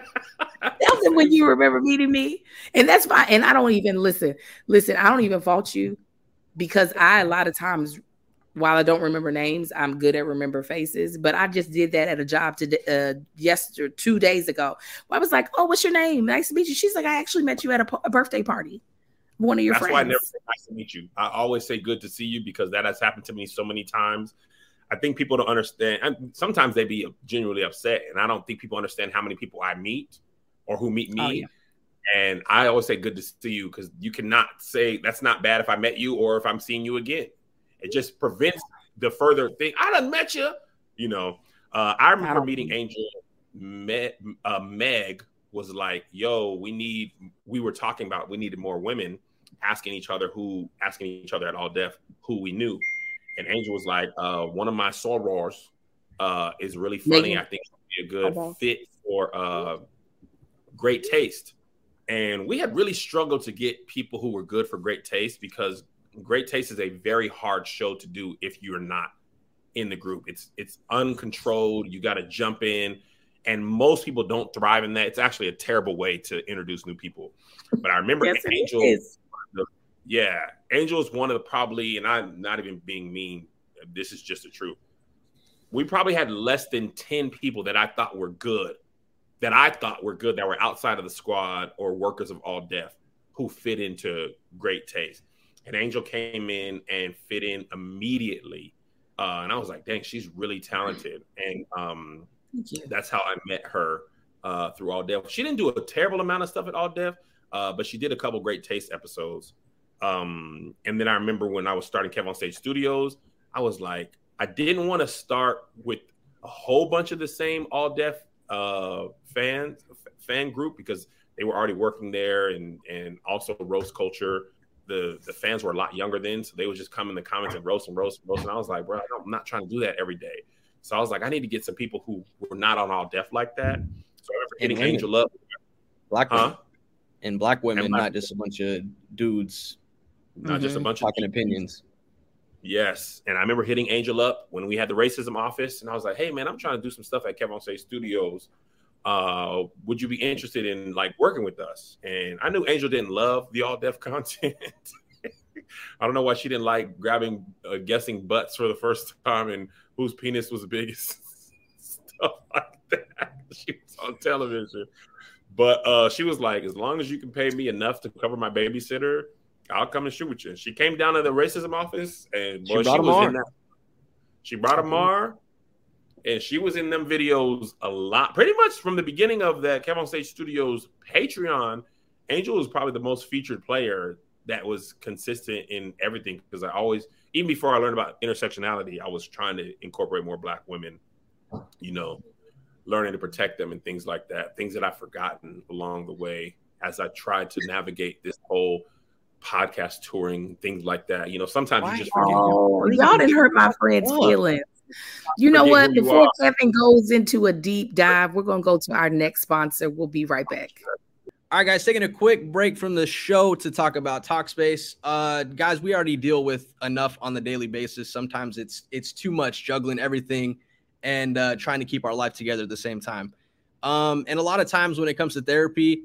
(laughs) Tell them when you remember meeting me. And that's why, and I don't even listen, listen, I don't even fault you because I, a lot of times, while I don't remember names, I'm good at remember faces. But I just did that at a job today, uh, yesterday, two days ago. I was like, "Oh, what's your name? Nice to meet you." She's like, "I actually met you at a, a birthday party." One of your That's friends. That's why I never say nice to meet you. I always say good to see you because that has happened to me so many times. I think people don't understand. And sometimes they be genuinely upset, and I don't think people understand how many people I meet or who meet me. Oh, yeah. And I always say good to see you because you cannot say that's not bad if I met you or if I'm seeing you again. It just prevents the further thing. I done met you. You know, uh, I remember I meeting Angel. Meg, uh, Meg was like, "Yo, we need." We were talking about we needed more women, asking each other who, asking each other at All Def who we knew and Angel was like, uh, one of my sorors uh, is really funny. I think be a good okay. fit for uh, great taste. And we had really struggled to get people who were good for great taste because great taste is a very hard show to do if you're not in the group. It's it's uncontrolled. You got to jump in. and most people don't thrive in that. It's actually a terrible way to introduce new people. But I remember yes, Angel. Yeah, Angel is one of the probably, and I'm not even being mean. This is just the truth. We probably had less than 10 people that I thought were good, that I thought were good, that were outside of the squad or workers of All Def who fit into great taste. And Angel came in and fit in immediately. Uh, and I was like, dang, she's really talented. And um, that's how I met her uh, through All Def. She didn't do a terrible amount of stuff at All Def, uh, but she did a couple great taste episodes. Um, and then I remember when I was starting Kev on Stage Studios, I was like, I didn't want to start with a whole bunch of the same All Def uh, fan fan group because they were already working there, and and also roast culture. The the fans were a lot younger then, so they would just come in the comments and roast and roast and roast. And I was like, bro, I'm not trying to do that every day. So I was like, I need to get some people who were not on All Def like that. So I remember hitting Angel up. Black huh? women. And black women, and black not just a bunch of dudes. Not mm-hmm. just a mm-hmm. bunch talking of opinions. Yes. And I remember hitting Angel up when we had the racism office. And I was like, hey, man, I'm trying to do some stuff at Kev on Stage Studios. Uh, would you be interested in like working with us? And I knew Angel didn't love the All Def (laughs) content. I don't know why she didn't like grabbing, uh, guessing butts for the first time and whose penis was the biggest, (laughs) stuff like that. (laughs) She was on television. But uh, she was like, as long as you can pay me enough to cover my babysitter, I'll come and shoot with you. And she came down to the racism office and boy, she, she was in that. She brought a Mar, and she was in them videos a lot, pretty much from the beginning of that Kev on Stage Studios Patreon. Angel was probably the most featured player that was consistent in everything because I always, even before I learned about intersectionality, I was trying to incorporate more Black women, you know, learning to protect them and things like that, things that I've forgotten along the way as I tried to navigate this whole podcast touring, things like that. You know, sometimes wow. you just forget. Oh, y'all didn't hurt my friend's feelings. You know what? Before Kevin goes into a deep dive, we're going to go to our next sponsor. We'll be right back. All right, guys, taking a quick break from the show to talk about Talkspace. Uh, guys, we already deal with enough on the daily basis. Sometimes it's it's too much juggling everything and uh, trying to keep our life together at the same time. Um, and a lot of times when it comes to therapy,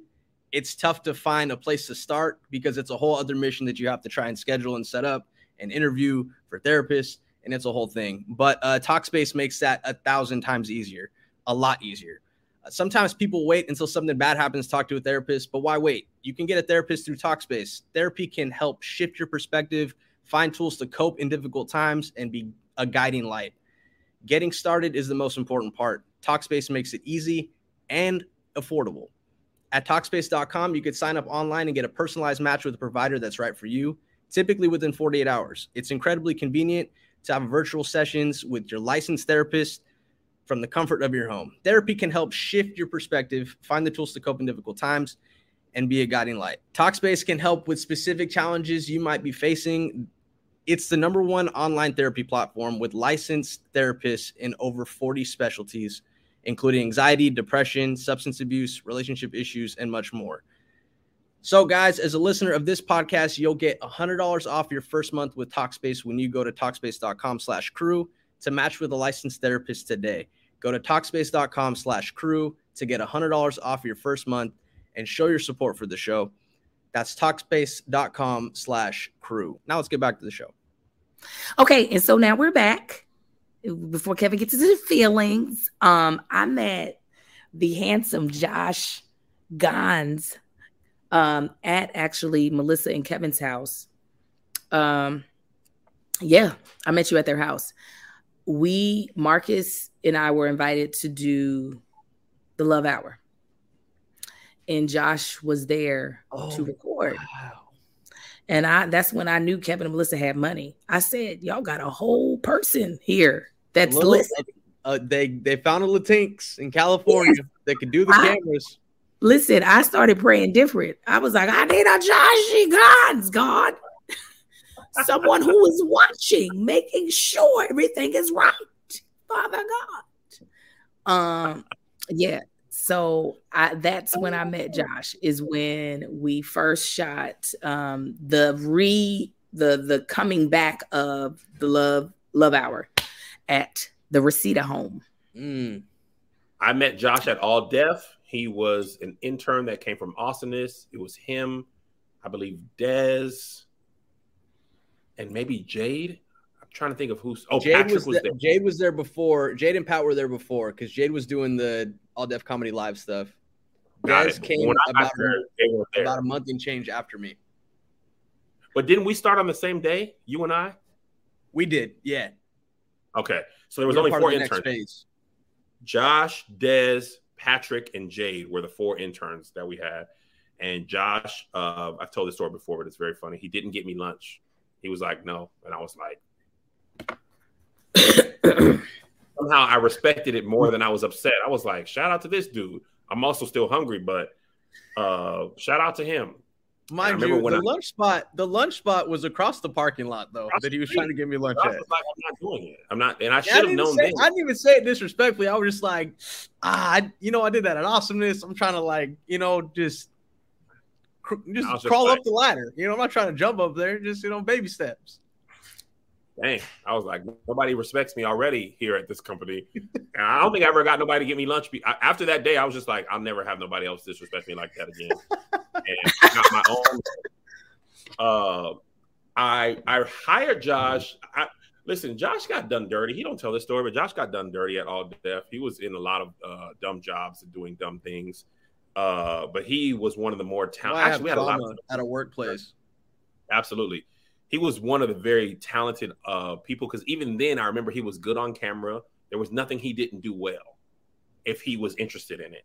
it's tough to find a place to start because it's a whole other mission that you have to try and schedule and set up and interview for therapists, and it's a whole thing. But uh, Talkspace makes that a thousand times easier, a lot easier. Uh, sometimes people wait until something bad happens to talk to a therapist, but why wait? You can get a therapist through Talkspace. Therapy can help shift your perspective, find tools to cope in difficult times, and be a guiding light. Getting started is the most important part. Talkspace makes it easy and affordable. At Talkspace.com, you can sign up online and get a personalized match with a provider that's right for you, typically within 48 hours. It's incredibly convenient to have virtual sessions with your licensed therapist from the comfort of your home. Therapy can help shift your perspective, find the tools to cope in difficult times, and be a guiding light. Talkspace can help with specific challenges you might be facing. It's the number one online therapy platform with licensed therapists in over 40 specialties including anxiety, depression, substance abuse, relationship issues, and much more. So, guys, as a listener of this podcast, you'll get $100 off your first month with Talkspace when you go to Talkspace.com slash crew to match with a licensed therapist today. Go to Talkspace.com slash crew to get $100 off your first month and show your support for the show. That's Talkspace.com slash crew. Now let's get back to the show. Okay, and so now we're back before Kevin gets into the feelings, um, I met the handsome Josh Gans um, at actually Melissa and Kevin's house. Um, yeah, I met you at their house. We, Marcus and I were invited to do the Love Hour. And Josh was there oh, to record. Wow. And I that's when I knew Kevin and Melissa had money. I said, Y'all got a whole person here that's little, listening. Uh, they they found a Latinx in California yes. that could do the I, cameras. Listen, I started praying different. I was like, I need a Joshy Gods, God. (laughs) Someone who is watching, making sure everything is right. Father God. Um, yeah. So I, that's when I met Josh. Is when we first shot um, the re the the coming back of the love love hour at the Reseda home. Mm. I met Josh at All Def. He was an intern that came from Awesomeness. It was him, I believe, Dez, and maybe Jade. I'm trying to think of who's. Oh, Jade Patrick was, was, the- there. Jade was there before. Jade and Pat were there before because Jade was doing the All Def Comedy Live stuff. Got Dez it. came about, there, they were there. about a month and change after me. But didn't we start on the same day, you and I? We did, yeah. Okay, so there was We only four of the next interns. Josh, Dez, Patrick, and Jade were the four interns that we had. And Josh, uh, I've told this story before, but it's very funny. He didn't get me lunch. He was like, no. And I was like, somehow I respected it more than I was upset. I was like, shout out to this dude. I'm also still hungry, but uh, shout out to him. Mind you, the I- lunch spot, the lunch spot was across the parking lot though. That he was trying to give me lunch I at. was like, I'm not doing it. I'm not, and I should have known say. I didn't even say it disrespectfully. I was just like, ah, I, you know, I did that at awesomeness. I'm trying to like, you know, just cr- just just crawl like- up the ladder. You know, I'm not trying to jump up there. Just you know, baby steps. Dang, I was like, nobody respects me already here at this company, and I don't think I ever got nobody to get me lunch. After that day, I was just like, I'll never have nobody else disrespect me like that again. and I got my own. Uh, I I hired Josh. I, listen, Josh got done dirty. He don't tell this story, but Josh got done dirty at All Def. He was in a lot of uh, dumb jobs and doing dumb things. Uh, but he was one of the more talented. Have Actually, we had a lot of at a workplace. Absolutely. He was one of the very talented uh, people because even then, I remember he was good on camera. There was nothing he didn't do well if he was interested in it.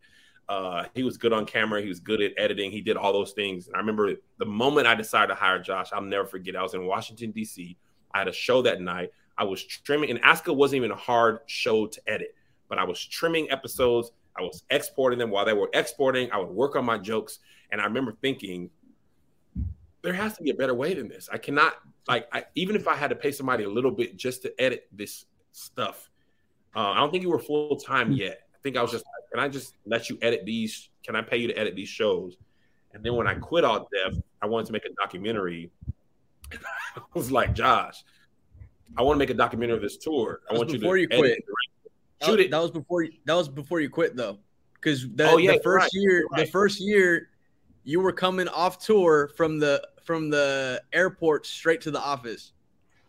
Uh, he was good on camera. He was good at editing. He did all those things. And I remember the moment I decided to hire Josh, I'll never forget. I was in Washington, D.C. I had a show that night. I was trimming, and Aska wasn't even a hard show to edit, but I was trimming episodes. I was exporting them while they were exporting. I would work on my jokes. And I remember thinking, there has to be a better way than this. I cannot like I, even if I had to pay somebody a little bit just to edit this stuff. Uh, I don't think you were full time yet. I think I was just like, can I just let you edit these? Can I pay you to edit these shows? And then when I quit All Def, I wanted to make a documentary. (laughs) I was like, Josh, I want to make a documentary of this tour. I want you to before you edit quit. That, Shoot it. that was before. You, that was before you quit though, because the, Oh, yeah, the first right. year, right. the first year, you were coming off tour from the from the airport straight to the office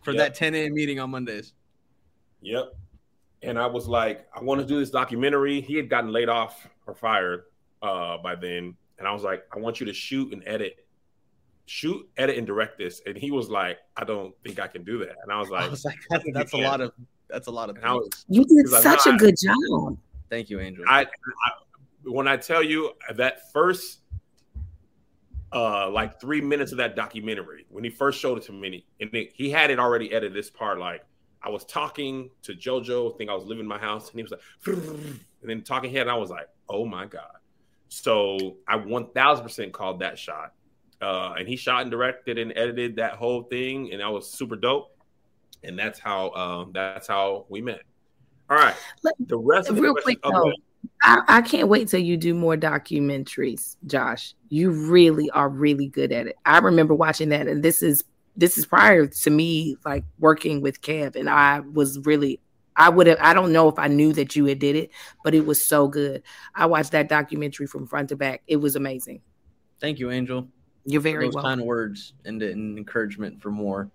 for Yep. that 10 a.m. meeting on Mondays. Yep. And I was like, I want to do this documentary. He had gotten laid off or fired uh, by then. And I was like, I want you to shoot and edit, shoot, edit, and direct this. And he was like, I don't think I can do that. And I was like, (laughs) I like, was like, that's, that's a lot of that's a lot of. and was, You did like, such "No, a I- good job. Thank you, Andrew. I, I when I tell you that first uh like three minutes of that documentary when he first showed it to me. And it, he had it already edited this part like I was talking to JoJo I think I was living in my house and he was like (laughs) and then talking head and I was like oh my god. So I 1000% called that shot. Uh and he shot and directed and edited that whole thing and that was super dope. And that's how um that's how we met. All right. Let- the rest of the real quick, though. I, I can't wait till you do more documentaries, Josh. You really are really good at it. I remember watching that, and this is this is prior to me like working with Kev, and I was really I would have I don't know if I knew that you had did it, but it was so good. I watched that documentary from front to back. It was amazing. Thank you, Angel. You're very those welcome. kind words and, and encouragement for more.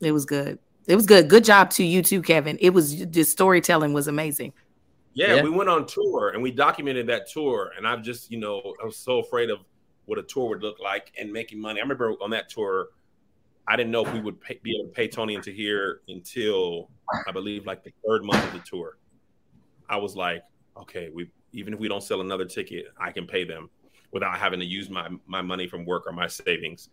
It was good. It was good. Good job to you too, Kevin. It was the storytelling was amazing. Yeah, Yeah. we went on tour and we documented that tour. And I've just, you know, I was so afraid of what a tour would look like and making money. I remember on that tour, I didn't know if we would pay, be able to pay Tony into here until I believe like the third month of the tour. I was like, okay, we even if we don't sell another ticket, I can pay them without having to use my my money from work or my savings.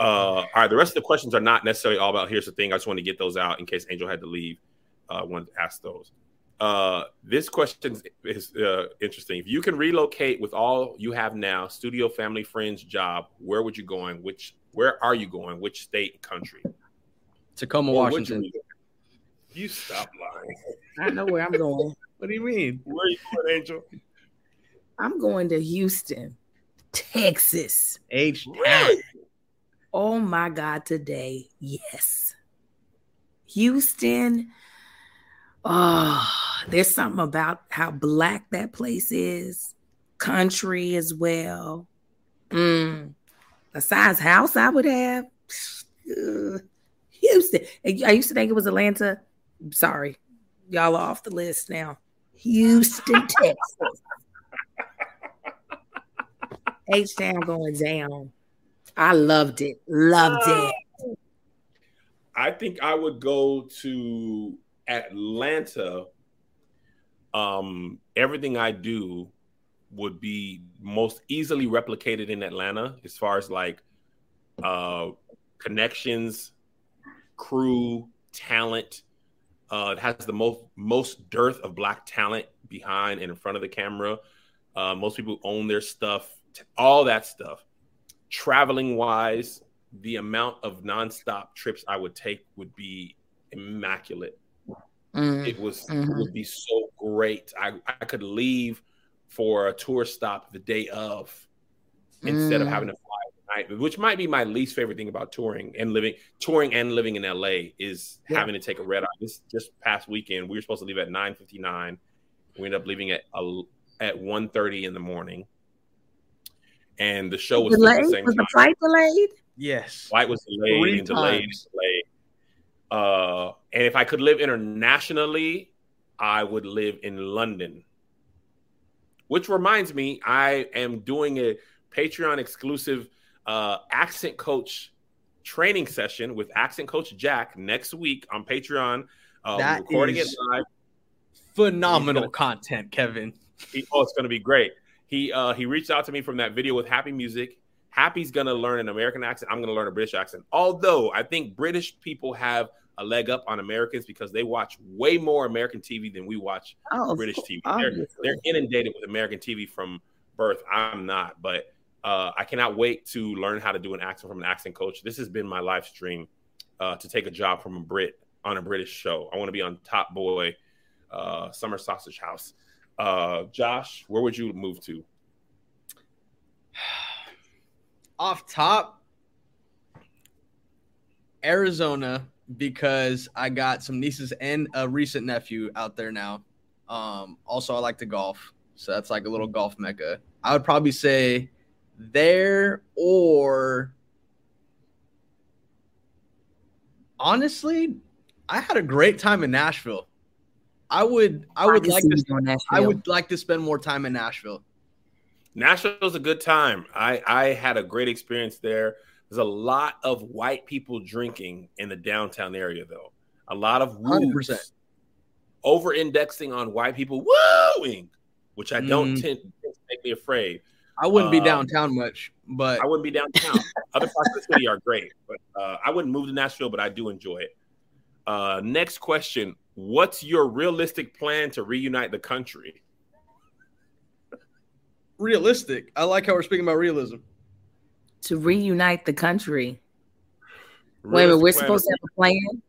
Uh, all right, the rest of the questions are not necessarily all about. Here's the thing: I just want to get those out in case Angel had to leave. Uh, I wanted to ask those. Uh, this question is uh, interesting. If you can relocate with all you have now, studio, family, friends, job, where would you going? Which where are you going? Which state, country? Tacoma, Or would Washington. You, you stop lying. I know where I'm going. (laughs) What do you mean? Where are you going, Angel? I'm going to Houston, Texas. H Really? Oh my God, today, yes. Houston, Oh, there's something about how black that place is, country as well. Mm. The size house I would have. Uh, (sighs) Houston. I used to think it was Atlanta. Sorry, y'all are off the list now. Houston, (laughs) Texas. H Town going down. I loved it. Loved it. I think I would go to Atlanta. Um, everything I do would be most easily replicated in Atlanta as far as like uh connections, crew, talent. Uh, it has the most most dearth of black talent behind and in front of the camera. Uh, most people own their stuff, all that stuff. Traveling wise, the amount of nonstop trips I would take would be immaculate. Mm-hmm. It was mm-hmm. it would be so great. I, I could leave for a tour stop the day of instead mm. of having to fly night, which might be my least favorite thing about touring and living touring and living in LA is yeah. having to take a red eye. This just past weekend, we were supposed to leave at 9:59. We ended up leaving at a, at 1:30 in the morning. And the show was delayed. The was the flight delayed? Yes. Flight was delayed Three and delayed and delayed. Uh, and if I could live internationally, I would live in London which reminds me, I am doing a Patreon exclusive uh, accent coach training session with accent coach Jack next week on Patreon. Um, that recording it live. Phenomenal gonna, content, Kevin. He, oh, it's going to be great. He uh, he reached out to me from that video with Happy Music. Happy's going to learn an American accent. I'm going to learn a British accent. Although I think British people have a leg up on Americans because they watch way more American TV than we watch oh, British TV. They're, they're, inundated with American TV from birth. I'm not, but uh, I cannot wait to learn how to do an accent from an accent coach. This has been my live stream uh, to take a job from a Brit on a British show. I want to be on Top Boy, uh, Summer Sausage House. Uh, Josh, where would you move to? (sighs) Off top, Arizona because I got some nieces and a recent nephew out there now. Um, also, I like to golf, so that's like a little golf mecca. I would probably say there or honestly, I had a great time in Nashville. I would I would like to I would like to spend more time in Nashville. Nashville's a good time. I I had a great experience there. There's a lot of white people drinking in the downtown area, though. A lot of woos, over indexing on white people wooing, which I don't mm. tend to make me afraid. I wouldn't uh, be downtown much, but I wouldn't be downtown. Other parts of the city are great, but uh, I wouldn't move to Nashville, but I do enjoy it. Uh, next question: What's your realistic plan to reunite the country? Realistic. I like how we're speaking about realism to reunite the country. Wait a minute, we're supposed to have a plan.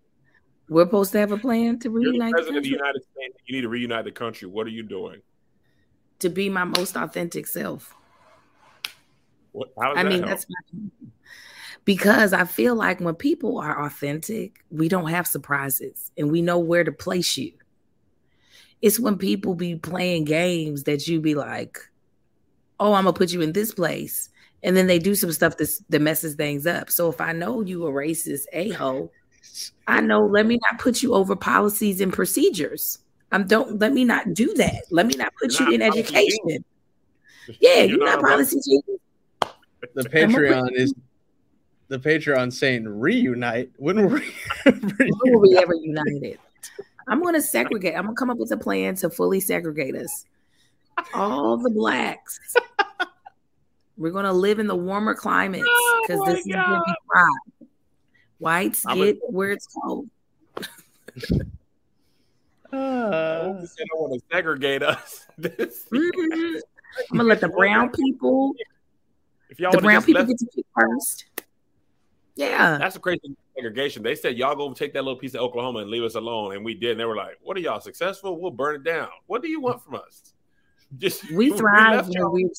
We're supposed to have a plan to reunite. You're the president the of the United States. You need to reunite the country. What are you doing? To be my most authentic self. What, I mean, help? that's my, because I feel like when people are authentic, we don't have surprises and we know where to place you. It's when people be playing games that you be like, "Oh, I'm gonna put you in this place," and then they do some stuff that, that messes things up. So if I know you a racist a hole, I know let me not put you over policies and procedures. Um, don't let me not do that. Let me not put you're you not in education. Yeah, you're, you're not, not policy The Patreon is the Patreon saying reunite. When we (laughs) when will we ever united? I'm gonna segregate. I'm gonna come up with a plan to fully segregate us. All the blacks we're gonna live in the warmer climates because oh this is gonna be hot. Whites I'm get a- where it's cold. (laughs) uh, I don't want to segregate us. (laughs) mm-hmm. I'm gonna let the brown people. If y'all the brown people left- get to pick first. Yeah, that's a crazy segregation. They said y'all go take that little piece of Oklahoma and leave us alone, and we did. And they were like, "What are y'all successful? We'll burn it down. What do you want from us?" Just we (laughs) thrive we when we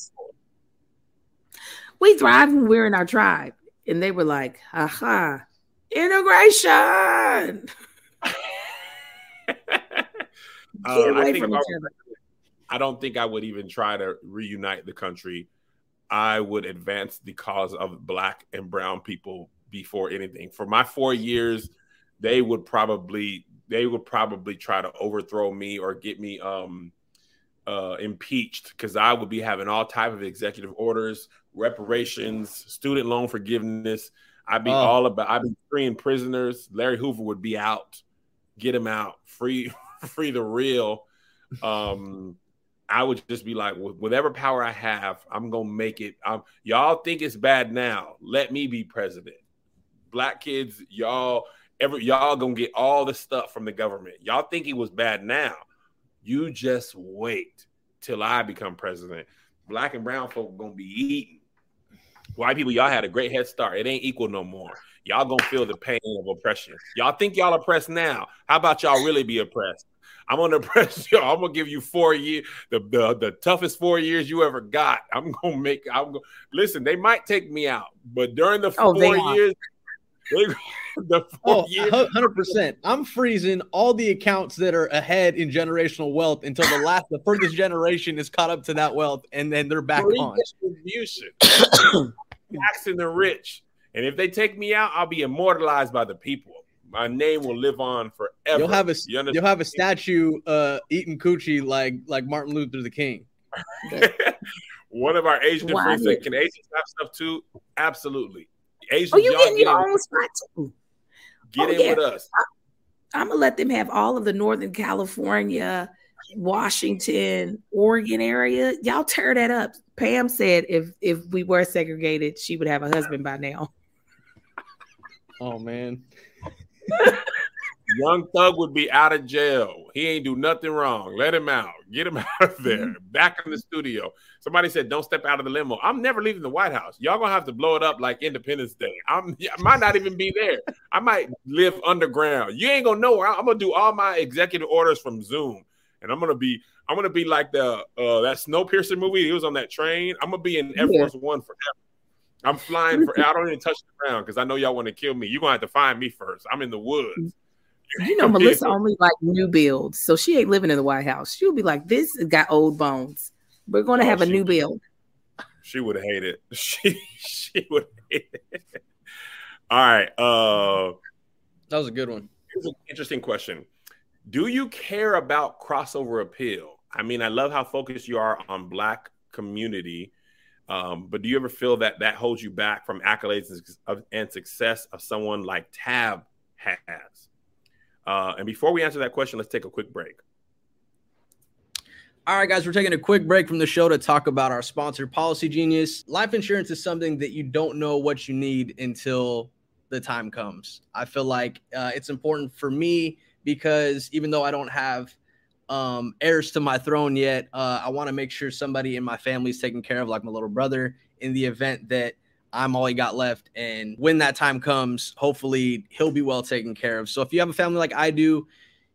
we thrive when we're in our tribe. And they were like, aha, integration. (laughs) Uh, I, I don't think I would even try to reunite the country. I would advance the cause of black and brown people before anything. For my four years, they would probably they would probably try to overthrow me or get me um uh impeached because I would be having all type of executive orders, reparations, student loan forgiveness. I'd be oh. all about I'd be freeing prisoners. Larry Hoover would be out. Get him out. Free (laughs) free the real. Um I would just be like, whatever power I have, I'm gonna make it. Um, y'all think it's bad now. Let me be president. Black kids, y'all, ever y'all gonna get all the stuff from the government. Y'all think it was bad now. You just wait till I become president. Black and brown folk gonna be eating. White people, y'all had a great head start. It ain't equal no more. Y'all gonna feel the pain of oppression. Y'all think y'all oppressed now. How about y'all really be oppressed? I'm gonna (laughs) press you. I'm gonna give you four years, the, the the toughest four years you ever got. I'm gonna make. I'm gonna listen. They might take me out, but during the oh, four years, they, (laughs) the four oh, hundred percent. I'm freezing all the accounts that are ahead in generational wealth until the last, the furthest generation is caught up to that wealth, and then they're back on. Distribution, taxing the rich, and if they take me out, I'll be immortalized by the people my name will live on forever. You'll have a you will have a statue uh, eating coochie like like Martin Luther the King. (laughs) One of our Asian wow. friends said, "Can Asians have stuff too?" Absolutely. Asians, oh, you getting your own spot too? Get oh, in yeah. with us. I, I'm gonna let them have all of the Northern California, Washington, Oregon area. Y'all tear that up. Pam said if if we were segregated, she would have a husband by now. Oh man. (laughs) Young Thug would be out of jail. He ain't do nothing wrong. Let him out. Get him (laughs) out of there. Mm-hmm. Back in the studio. Somebody said, "Don't step out of the limo." I'm never leaving the White House. Y'all gonna have to blow it up like Independence Day. I'm, (laughs) I might not even be there. I might live underground. You ain't gonna know where I'm gonna do all my executive orders from Zoom, and I'm gonna be. I'm gonna be like the uh, that Snowpiercer movie. He was on that train. I'm gonna be in Air Force One forever. I'm flying for. I don't even touch the ground because I know y'all want to kill me. You're gonna have to find me first. I'm in the woods. You know, Melissa only like new builds, so she ain't living in the White House. She'll be like, "This got old bones. We're going to oh, have a new build." She would hate it. (laughs) She she would hate it. All right. Uh, that was a good one. Here's an interesting question. Do you care about crossover appeal? I mean, I love how focused you are on Black community um, but do you ever feel that that holds you back from accolades and success of someone like Tab has? Uh, and before we answer that question, let's take a quick break. All right, guys, we're taking a quick break from the show to talk about our sponsor, Policy Genius. Life insurance is something that you don't know what you need until the time comes. I feel like uh, it's important for me because even though I don't have um, heirs to my throne yet. Uh, I want to make sure somebody in my family is taken care of, like my little brother, in the event that I'm all he got left. And when that time comes, hopefully he'll be well taken care of. So if you have a family like I do,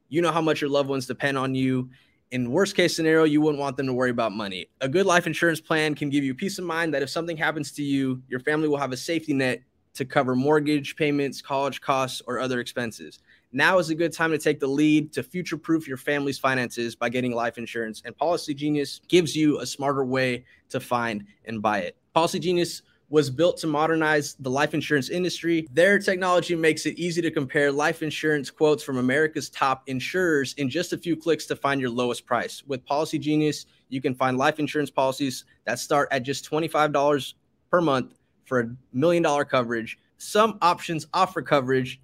you know how much your loved ones depend on you. In worst case scenario, you wouldn't want them to worry about money. A good life insurance plan can give you peace of mind that if something happens to you, your family will have a safety net to cover mortgage payments, college costs, or other expenses. Now is a good time to take the lead to future proof your family's finances by getting life insurance. And Policy Genius gives you a smarter way to find and buy it. Policy Genius was built to modernize the life insurance industry. Their technology makes it easy to compare life insurance quotes from America's top insurers in just a few clicks to find your lowest price. With Policy Genius, you can find life insurance policies that start at just $25 per month for a million dollar coverage. Some options offer coverage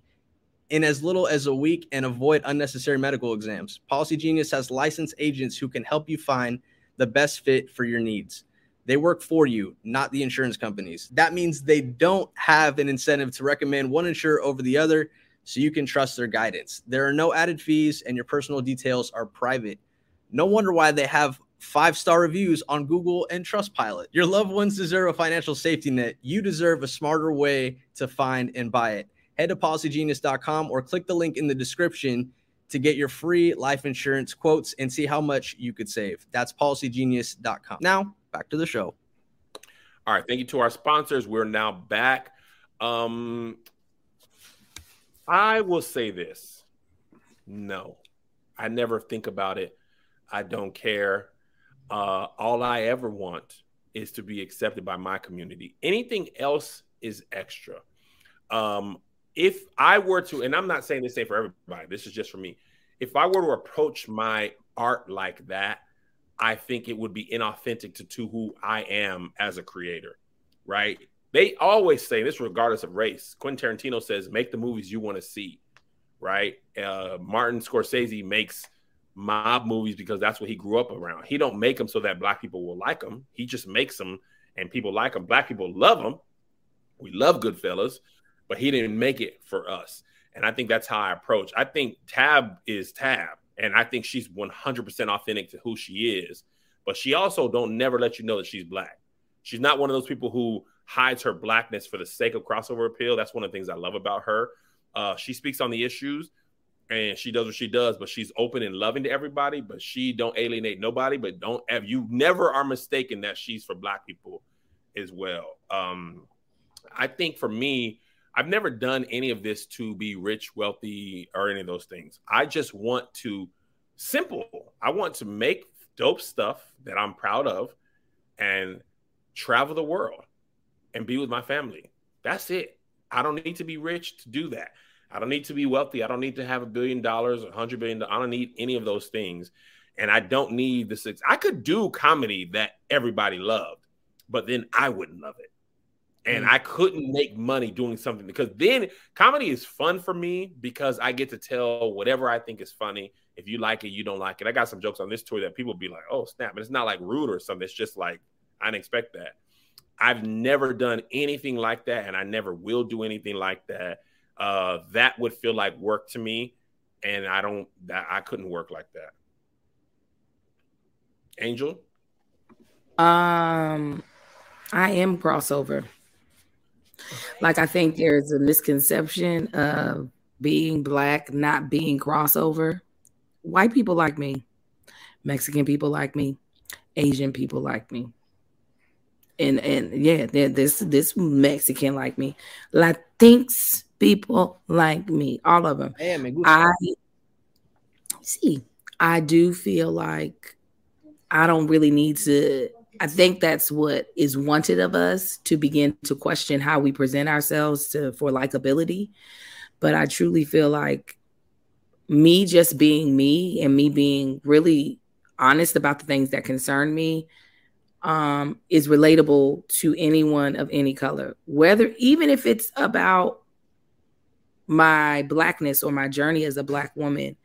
in as little as a week and avoid unnecessary medical exams. Policy Genius has licensed agents who can help you find the best fit for your needs. They work for you, not the insurance companies. That means they don't have an incentive to recommend one insurer over the other, so you can trust their guidance. There are no added fees, and your personal details are private. No wonder why they have five star reviews on Google and Trustpilot. Your loved ones deserve a financial safety net. You deserve a smarter way to find and buy it head to policygenius.com or click the link in the description to get your free life insurance quotes and see how much you could save. That's policygenius.com. Now, back to the show. All right. Thank you to our sponsors. We're now back. Um, I will say this no. I never think about it. I don't care. Uh, all I ever want is to be accepted by my community. Anything else is extra. Um, if I were to, and I'm not saying this ain't for everybody, this is just for me. If I were to approach my art like that, I think it would be inauthentic to, to who I am as a creator, right? They always say this, regardless of race. Quentin Tarantino says, "Make the movies you want to see," right? Uh, Martin Scorsese makes mob movies because that's what he grew up around. He don't make them so that black people will like them. He just makes them and people like them. Black people love them. We love Goodfellas, but he didn't make it for us. And I think that's how I approach. I think Tab is Tab, and I think she's 100% authentic to who she is. But she also don't never let you know that she's black. She's not one of those people who hides her blackness for the sake of crossover appeal. That's one of the things I love about her. Uh, she speaks on the issues, and she does what she does, but she's open and loving to everybody. But she don't alienate nobody. But don't have you never are mistaken that she's for black people as well. Um, I think for me, I've never done any of this to be rich, wealthy, or any of those things. I just want to simple. I want to make dope stuff that I'm proud of and travel the world and be with my family. That's it. I don't need to be rich to do that. I don't need to be wealthy. I don't need to have a billion dollars, a hundred billion. I don't need any of those things. And I don't need the six. I could do comedy that everybody loved, but then I wouldn't love it. And mm. I couldn't make money doing something because then comedy is fun for me because I get to tell whatever I think is funny. If you like it, you don't like it. I got some jokes on this tour that people be like, oh, snap. And it's not like rude or something. It's just like, I didn't expect that. I've never done anything like that, and I never will do anything like that uh, that would feel like work to me, and I don't. That I couldn't work like that. Angel. Um, I am crossover. Like I think there's a misconception of being black not being crossover. White people like me, Mexican people like me, Asian people like me and and yeah, this this Mexican like me, Latinx people like me, all of them. I see. I do feel like I don't really need to. I think that's what is wanted of us to begin to question how we present ourselves to for likability. But I truly feel like me just being me and me being really honest about the things that concern me um, is relatable to anyone of any color, whether even if it's about my blackness or my journey as a black woman.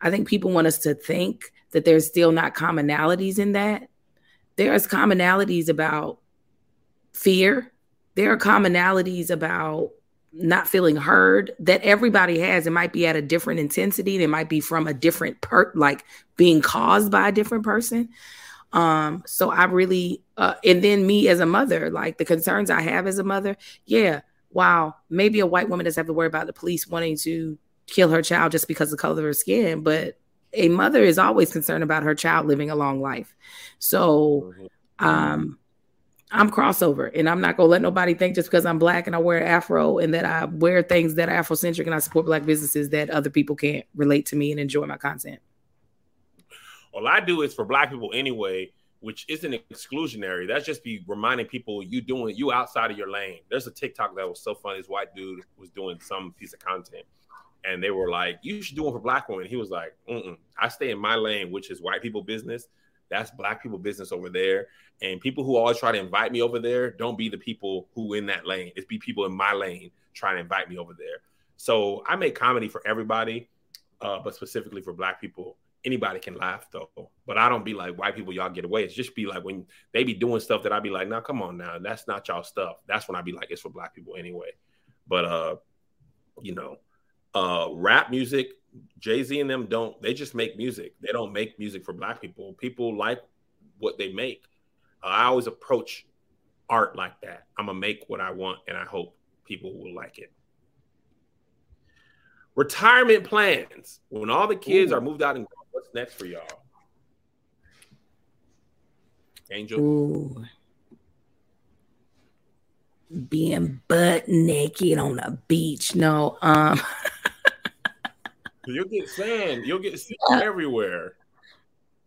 I think people want us to think that there's still not commonalities in that. There's commonalities about fear. There are commonalities about not feeling heard that everybody has. It might be at a different intensity. It might be from a different per like being caused by a different person. Um, so I really, uh, and then me as a mother, like the concerns I have as a mother, yeah, wow, maybe a white woman doesn't have to worry about the police wanting to kill her child just because of the color of her skin, but a mother is always concerned about her child living a long life. So, mm-hmm. um, I'm crossover, and I'm not gonna let nobody think just because I'm black and I wear afro and that I wear things that are Afrocentric and I support black businesses that other people can't relate to me and enjoy my content. All I do is for black people anyway, which isn't exclusionary. That's just be reminding people you doing you outside of your lane. There's a TikTok that was so funny. This white dude was doing some piece of content, and they were like, "You should do it for black women." He was like, Mm-mm. "I stay in my lane, which is white people business. That's black people business over there." And people who always try to invite me over there, don't be the people who in that lane. It's be people in my lane trying to invite me over there. So I make comedy for everybody, uh, but specifically for black people anybody can laugh though. But I don't be like white people, y'all get away. It's just be like when they be doing stuff that I be like, now come on now, that's not y'all stuff. That's when I be like, it's for black people anyway. But uh, you know, uh rap music, Jay-Z and them don't they just make music. They don't make music for black people. People like what they make. Uh, I always approach art like that. I'm gonna make what I want and I hope people will like it. Retirement plans. When all the kids Ooh. are moved out and What's next for y'all? Angel. Ooh. Being butt naked on a beach. No, um (laughs) You'll get sand. You'll get sand uh, everywhere.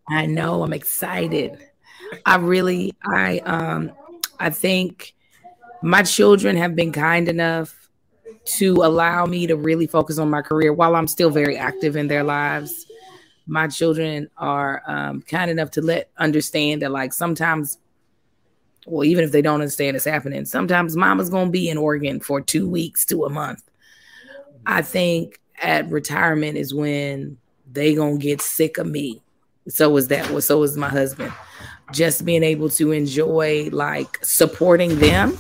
I know. I'm excited. I really, I, um, I think my children have been kind enough to allow me to really focus on my career while I'm still very active in their lives. My children are um, kind enough to let understand that, like, sometimes, well, even if they don't understand it's happening, sometimes mama's gonna be in Oregon for two weeks to a month. I think at retirement is when they gonna get sick of me. So was that. So was my husband. Just being able to enjoy like supporting them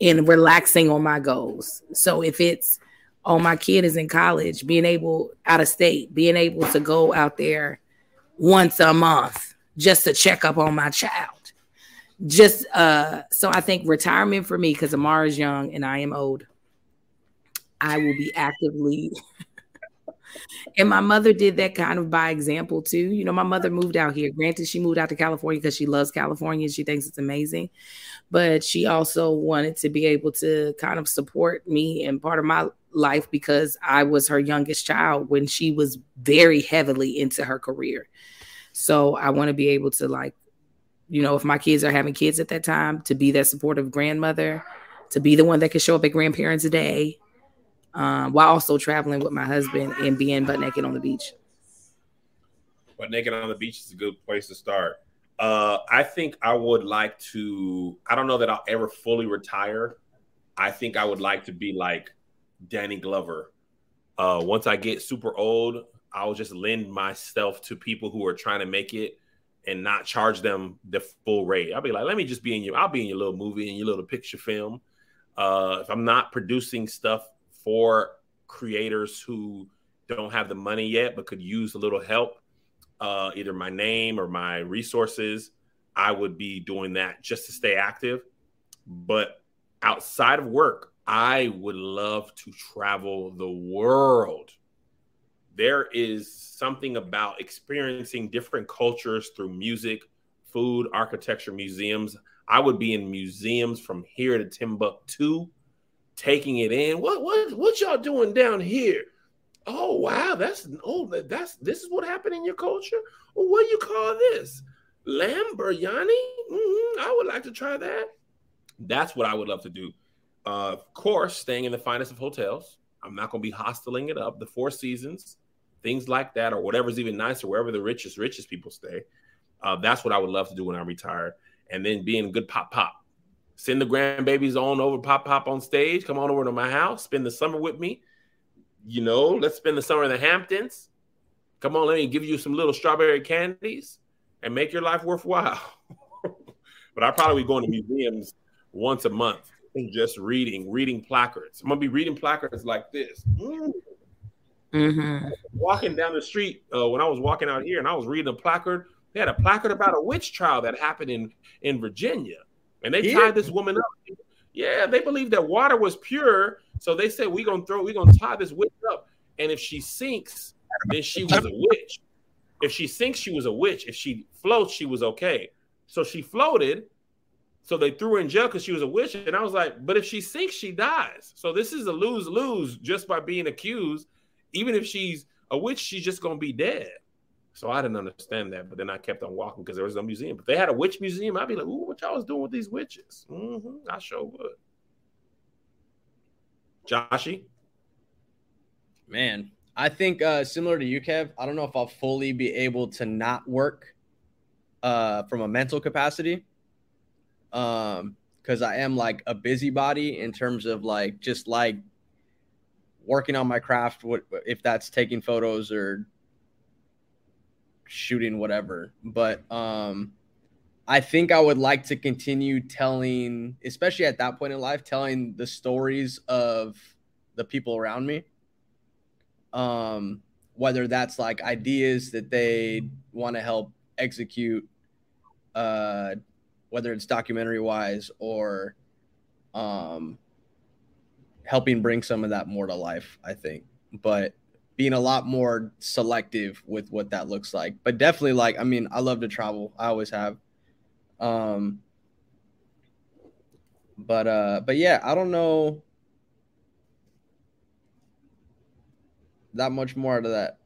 and relaxing on my goals. So if it's oh my kid is in college, being able out of state, being able to go out there once a month just to check up on my child. Just uh so I think retirement for me because Amara is young and I am old. I will be actively (laughs) and my mother did that kind of by example too. You know, my mother moved out here. Granted, she moved out to California because she loves California. And she thinks it's amazing. But she also wanted to be able to kind of support me and part of my life because I was her youngest child when she was very heavily into her career. So I want to be able to like, you know, if my kids are having kids at that time, to be that supportive grandmother, to be the one that can show up at grandparents' day, um, while also traveling with my husband and being butt naked on the beach. Butt naked on the beach is a good place to start. Uh, I think I would like to. I don't know that I'll ever fully retire. I think I would like to be like Danny Glover. Uh, once I get super old, I'll just lend myself to people who are trying to make it and not charge them the full rate. I'll be like, let me just be in your. I'll be in your little movie and your little picture film. Uh, if I'm not producing stuff for creators who don't have the money yet but could use a little help, uh, either my name or my resources, I would be doing that just to stay active. But outside of work, I would love to travel the world. There is something about experiencing different cultures through music, food, architecture, museums. I would be in museums from here to Timbuktu taking it in. What what what y'all doing down here? Oh wow, that's oh that's this is what happened in your culture. Well, what do you call this? Lamb biryani? Mm-hmm, I would like to try that. That's what I would love to do. Uh, of course, staying in the finest of hotels. I'm not going to be hosteling it up. The Four Seasons, things like that, or whatever's even nicer, wherever the richest richest people stay. Uh, that's what I would love to do when I retire, and then being good pop pop Send the grandbabies on over, pop pop on stage. Come on over to my house. Spend the summer with me. You know, let's spend the summer in the Hamptons. Come on, let me give you some little strawberry candies and make your life worthwhile. (laughs) but I probably be going to museums once a month and just reading, reading placards. I'm gonna be reading placards like this. Mm. Mm-hmm. Walking down the street uh, when I was walking out here, and I was reading a placard. They had a placard about a witch trial that happened in in Virginia. And they yeah. tied this woman up. Yeah, they believed that water was pure. So they said, We're gonna throw, we're gonna tie this witch up. And if she sinks, then she was a witch. If she sinks, she was a witch. If she floats, she was okay. So she floated. So they threw her in jail because she was a witch. And I was like, but if she sinks, she dies. So this is a lose lose just by being accused. Even if she's a witch, she's just gonna be dead. So I didn't understand that, but then I kept on walking because there was no museum. If they had a witch museum, I'd be like, "Ooh, what y'all was doing with these witches?" Mm-hmm, I sure would. Joshy, man, I think uh, similar to you, Kev. I don't know if I'll fully be able to not work uh, from a mental capacity, um, because I am like a busybody in terms of like just like working on my craft. What if that's taking photos or shooting whatever. But um I think I would like to continue telling, especially at that point in life, telling the stories of the people around me. Um, whether that's like ideas that they want to help execute, uh, whether it's documentary wise or um, helping bring some of that more to life, I think. But being a lot more selective with what that looks like. But definitely, like, I mean, I love to travel. I always have. Um, but uh, but yeah, I don't know. that much more out of that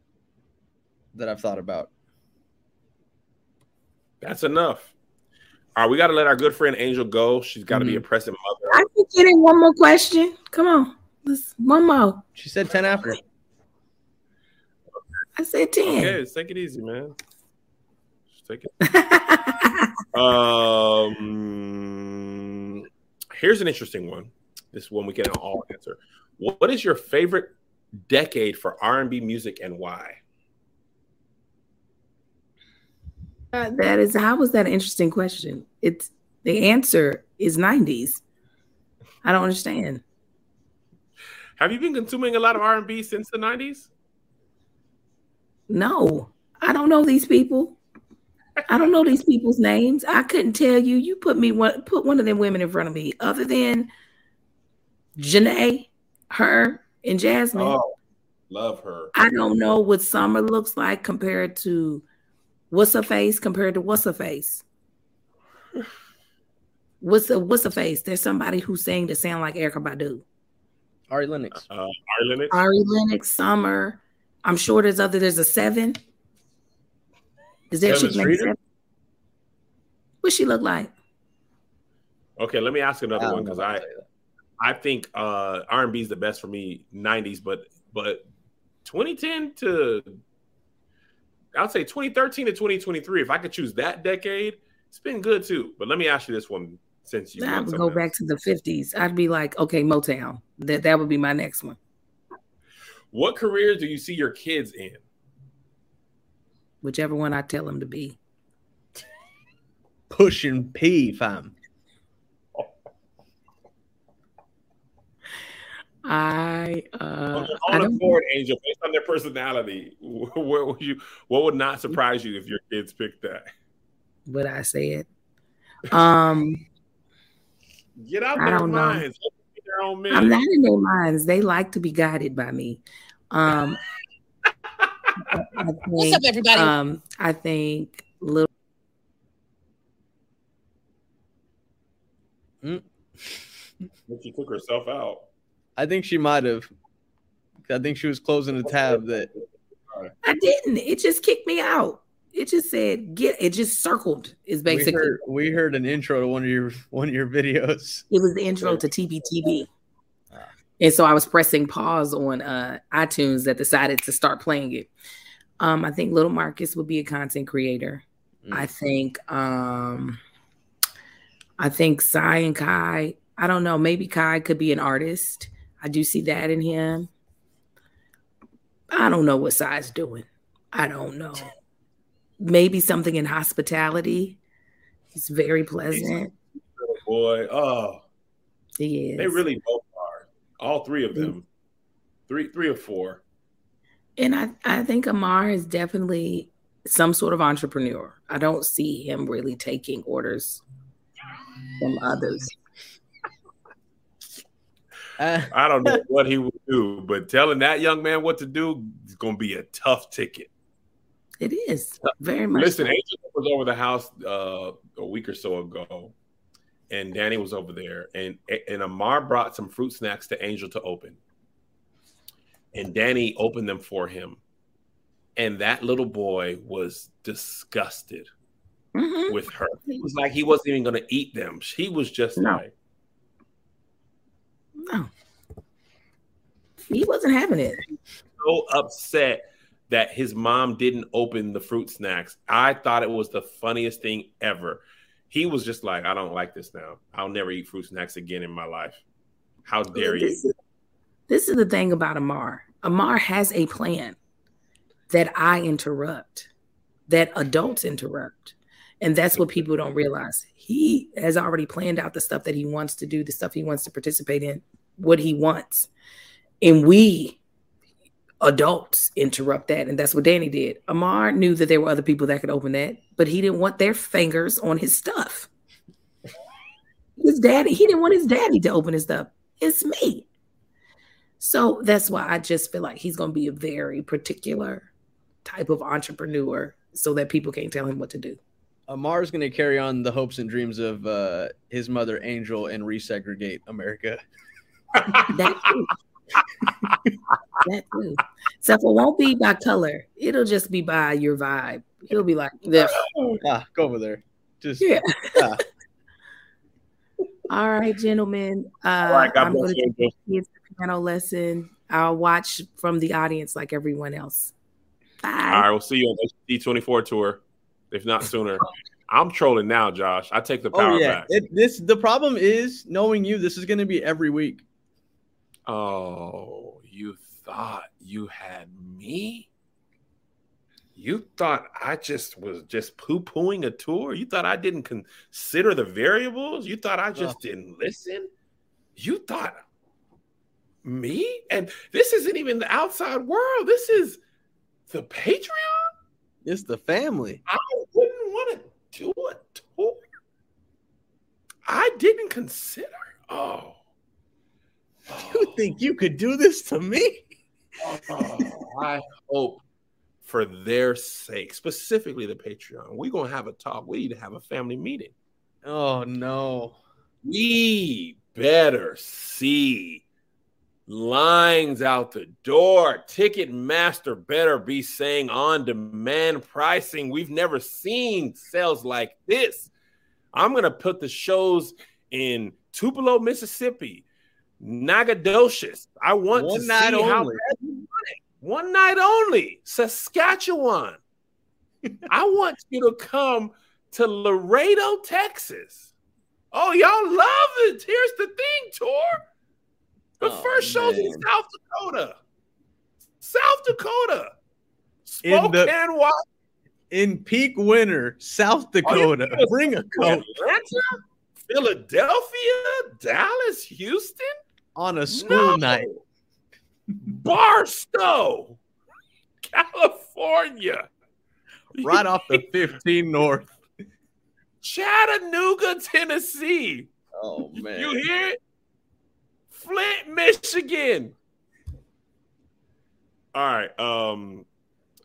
that I've thought about. That's enough. All right, we got to let our good friend Angel go. She's got to mm-hmm. be a present mother. I can get in one more question. Come on, Let's, one more. She said ten after. I said ten. Okay, take it easy, man. Just take it. (laughs) um, here's an interesting one. This one we can all answer. What is your favorite decade for R&B music and why? Uh, that is how was that an interesting question? It's the answer is 90s. I don't understand. Have you been consuming a lot of R&B since the 90s? No. I don't know these people. I don't know these people's names. I couldn't tell you. You put me one put one of them women in front of me other than Jhené, her, and Jasmine. Oh, love her. I don't know what summer looks like compared to what's her face compared to what's her face. What's a what's a face? There's somebody who's saying to sound like Erykah Badu. Ari Lennox. Uh, Ari Lennox. Ari Lennox. Summer. I'm sure there's other. There's a seven. Is there she seven? What she look like? Okay, let me ask another one because I, I think uh, R&B is the best for me. '90s, but but 2010 to I'd say 2013 to 2023. If I could choose that decade, it's been good too. But let me ask you this one since you I would go else. back to the 50s. I'd be like, okay, Motown. That that would be my next one. What careers do you see your kids in? Whichever one I tell them to be. Pushing P, fam. I uh on I don't board, Angel, based on their personality, (laughs) what would you what would not surprise you if your kids picked that? Would I say it? Um get out their minds. Their I'm not in their minds. They like to be guided by me. Um (laughs) think, What's up, everybody? Um, I think little. Mm. But she took herself out. I think she might have. I think she was closing the tab that. I didn't. It just kicked me out. It just said get. It just circled. Is basically. We heard, we heard, an intro to one of your one of your videos. It was the intro to TBTB. Ah. And so I was pressing pause on uh, iTunes that decided to start playing it. Um, I think Little Marcus would be a content creator. Mm. I think um, I think Cy and Kai. I don't know. Maybe Kai could be an artist. I do see that in him. I don't know what Cy's doing. I don't know. (laughs) Maybe something in hospitality. He's very pleasant. Boy, oh, he is. They really both are. All three of them. Three, three or four. And I, I think Amar is definitely some sort of entrepreneur. I don't see him really taking orders from others. Uh, I don't know what he would do, but telling that young man what to do is going to be a tough ticket. It is very much. Listen. Angel was over the house uh, a week or so ago, and Danny was over there, and and Amar brought some fruit snacks to Angel to open, and Danny opened them for him, and that little boy was disgusted mm-hmm. with her. It was like he wasn't even going to eat them. He was just no. like no. He wasn't having it. So upset that his mom didn't open the fruit snacks. I thought it was the funniest thing ever. He was just like, I don't like this now. I'll never eat fruit snacks again in my life. How dare this you? Is, this is the thing about Amar. Amar has a plan that I interrupt, that adults interrupt. And that's what people don't realize. He has already planned out the stuff that he wants to do, the stuff he wants to participate in, what he wants. And we adults interrupt that. And that's what Danny did. Amar knew that there were other people that could open that, but he didn't want their fingers on his stuff. His daddy, he didn't want his daddy to open his stuff. It's me. So that's why I just feel like he's going to be a very particular type of entrepreneur so that people can't tell him what to do. Amar's going to carry on the hopes and dreams of uh, his mother, Angel, and resegregate America. that too. (laughs) that too. Except it won't be by color. It'll just be by your vibe. He'll be like this. Ah, go over there. Just Yeah. yeah. All right, gentlemen. Uh, All right, God I'm going to you. take the kids to piano lesson. I'll watch from the audience like everyone else. Bye. All right, we'll see you on the D24 tour, if not sooner. I'm trolling now, Josh. I take the power Oh yeah. back. It, this the problem is knowing you. This is going to be every week. Oh, you thought you had me? You thought I just was just poo pooing a tour? You thought I didn't consider the variables? You thought I just didn't listen? You thought me? And this isn't even the outside world. This is the Patreon. It's the family. I wouldn't want to do a tour. I didn't consider. Oh. You think you could do this to me? Oh, I hope for their sake, specifically the Patreon, we're gonna have a talk. We need to have a family meeting. Oh no. We better see lines out the door. Ticketmaster better be saying on demand pricing. We've never seen sales like this. I'm gonna put the shows in Tupelo, Mississippi, Nacogdoches. I want One to see how only. bad you want it. One night only, Saskatchewan. I want you to come to Laredo, Texas. Oh, y'all love it. Here's the thing, tour. The Oh, first show's in. South Dakota. South Dakota. In the- Spokane, Washington. In peak winter, South Dakota. kidding? Bring a coat Atlanta, Philadelphia, Dallas, Houston, on a school No. night. Barstow, California, Right off the 15 North. Chattanooga, Tennessee. Oh man. You hear it? Flint, Michigan. All right. Um,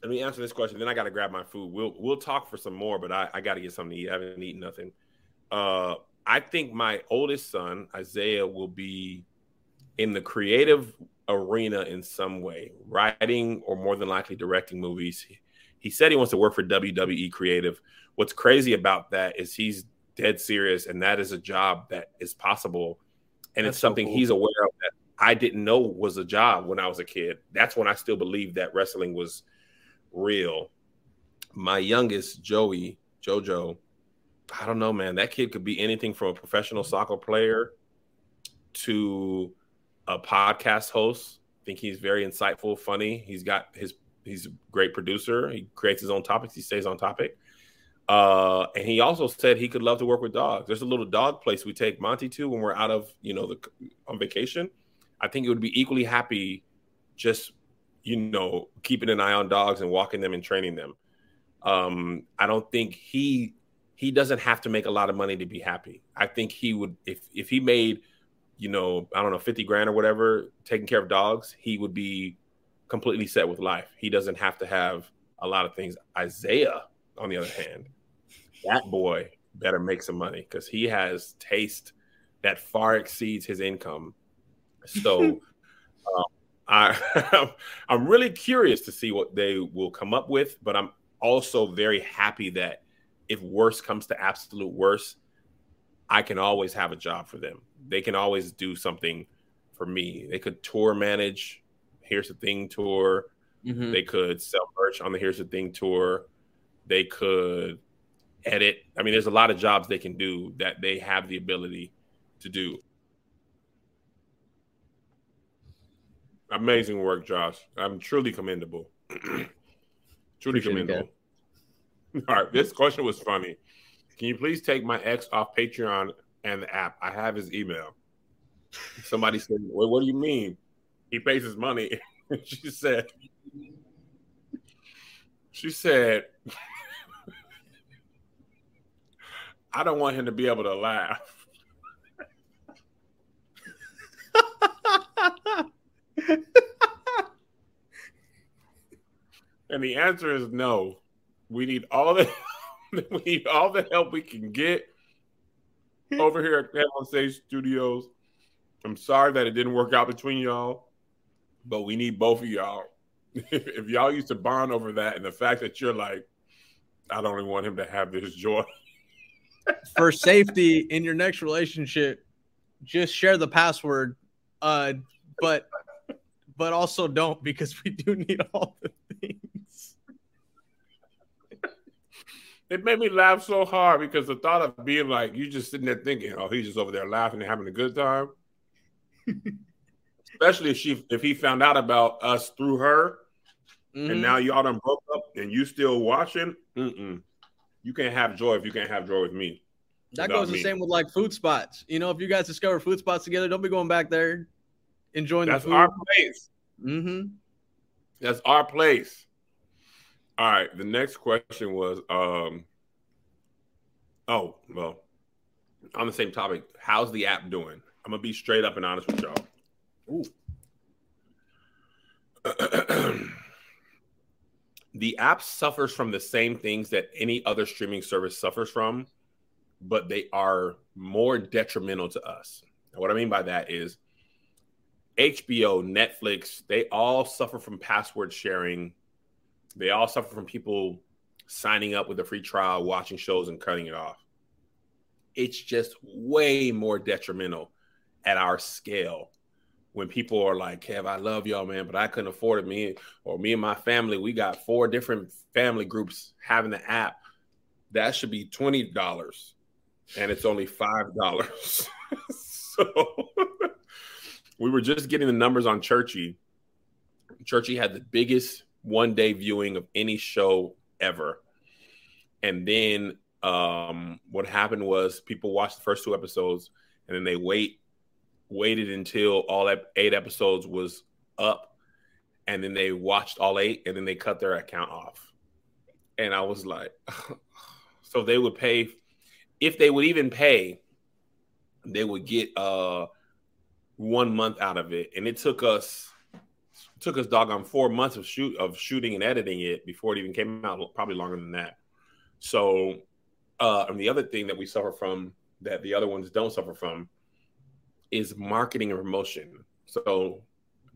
let me answer this question. Then I got to grab my food. We'll we'll talk for some more, but I, I got to get something to eat. I haven't eaten nothing. Uh, I think my oldest son Isaiah will be in the creative arena in some way, writing or more than likely directing movies. He, he said he wants to work for WWE Creative. What's crazy about that is he's dead serious, and that is a job that is possible, and That's it's so something cool. he's aware of that I didn't know was a job when I was a kid. That's when I still believed that wrestling was real. My youngest, Joey, JoJo, I don't know, man. That kid could be anything from a professional soccer player to a podcast host. I think he's very insightful, funny. He's got his he's a great producer. He creates his own topics. He stays on topic. Uh, and he also said he could love to work with dogs. There's a little dog place we take Monty to when we're out of, you know, the on vacation. I think it would be equally happy just, you know, keeping an eye on dogs and walking them and training them. Um, I don't think he he doesn't have to make a lot of money to be happy. I think he would if if he made, you know, I don't know, 50 grand or whatever, taking care of dogs, he would be completely set with life. He doesn't have to have a lot of things. Isaiah, on the other hand, that boy better make some money because he has taste that far exceeds his income. So (laughs) um, I (laughs) I'm really curious to see what they will come up with, but I'm also very happy that if worse comes to absolute worse, I can always have a job for them. They can always do something for me. They could tour manage. Here's the thing tour. Mhm. They could sell merch on the Here's the Thing tour. They could edit. I mean, there's a lot of jobs they can do that they have the ability to do. Amazing work, Josh. I'm truly commendable. (clears throat) truly Appreciate commendable. (laughs) All right, this question was funny. Can you please take my ex off Patreon and the app? I have his email. Somebody said, well, "What do you mean? He pays his money." (laughs) she said, "She said, I don't want him to be able to laugh." And the answer is no. We need all the (laughs) we need all the help we can get (laughs) over here at on Stage Studios. I'm sorry that it didn't work out between y'all, but we need both of y'all (laughs) if y'all used to bond over that and the fact that you're like, I don't even want him to have this joy. (laughs) For safety in your next relationship, just share the password. Uh, but but also don't because we do need all the It made me laugh so hard because the thought of being like you just sitting there thinking, oh, he's just over there laughing and having a good time. (laughs) Especially if she if he found out about us through her, mm-hmm. and now y'all done broke up and you still watching. Mm-mm. You can't have joy if you can't have joy with me. That goes the me. same with like food spots. You know, if you guys discover food spots together, don't be going back there enjoying That's the food. That's our place. Mm-hmm. That's our place. All right. The next question was um oh, well, on the same topic, how's the app doing? I'm gonna be straight up and honest with y'all. Ooh. (clears throat) the app suffers from the same things that any other streaming service suffers from, but they are more detrimental to us. And what I mean by that is HBO, Netflix, they all suffer from password sharing. They all suffer from people signing up with a free trial, watching shows, and cutting it off. It's just way more detrimental at our scale when people are like, Kev, I love y'all, man, but I couldn't afford it. Me or me and my family, we got four different family groups having the app. That should be $20 and it's only $5. (laughs) so (laughs) we were just getting the numbers on Churchy. Churchy had the biggest one day viewing of any show ever. And then um, what happened was people watched the first two episodes and then they wait waited until all eight episodes was up and then they watched all eight and then they cut their account off. And I was like, (sighs) so they would pay if they would even pay, they would get uh one month out of it, and it took us took us doggone four months of shoot of shooting and editing it before it even came out. Probably longer than that. So, uh, and the other thing that we suffer from that the other ones don't suffer from is marketing and promotion. So,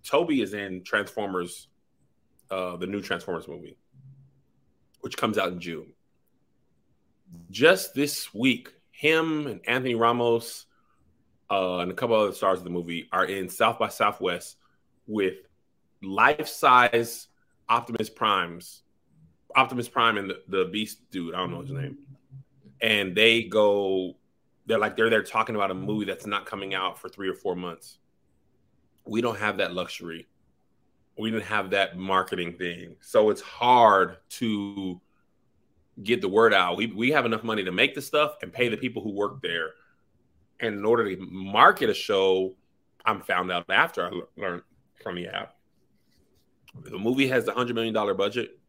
Tobe is in Transformers, uh, the new Transformers movie, which comes out in June. Just this week, him and Anthony Ramos uh, and a couple other stars of the movie are in South by Southwest with life size Optimus Primes, Optimus Prime and the, the Beast dude. I don't know his name. And they go, they're like, they're there talking about a movie that's not coming out for three or four months. We don't have that luxury. We didn't have that marketing thing. So it's hard to get the word out. We, we have enough money to make the stuff and pay the people who work there and in order to market a show, I'm found out after I learned from the app. The movie has the hundred million dollar budget.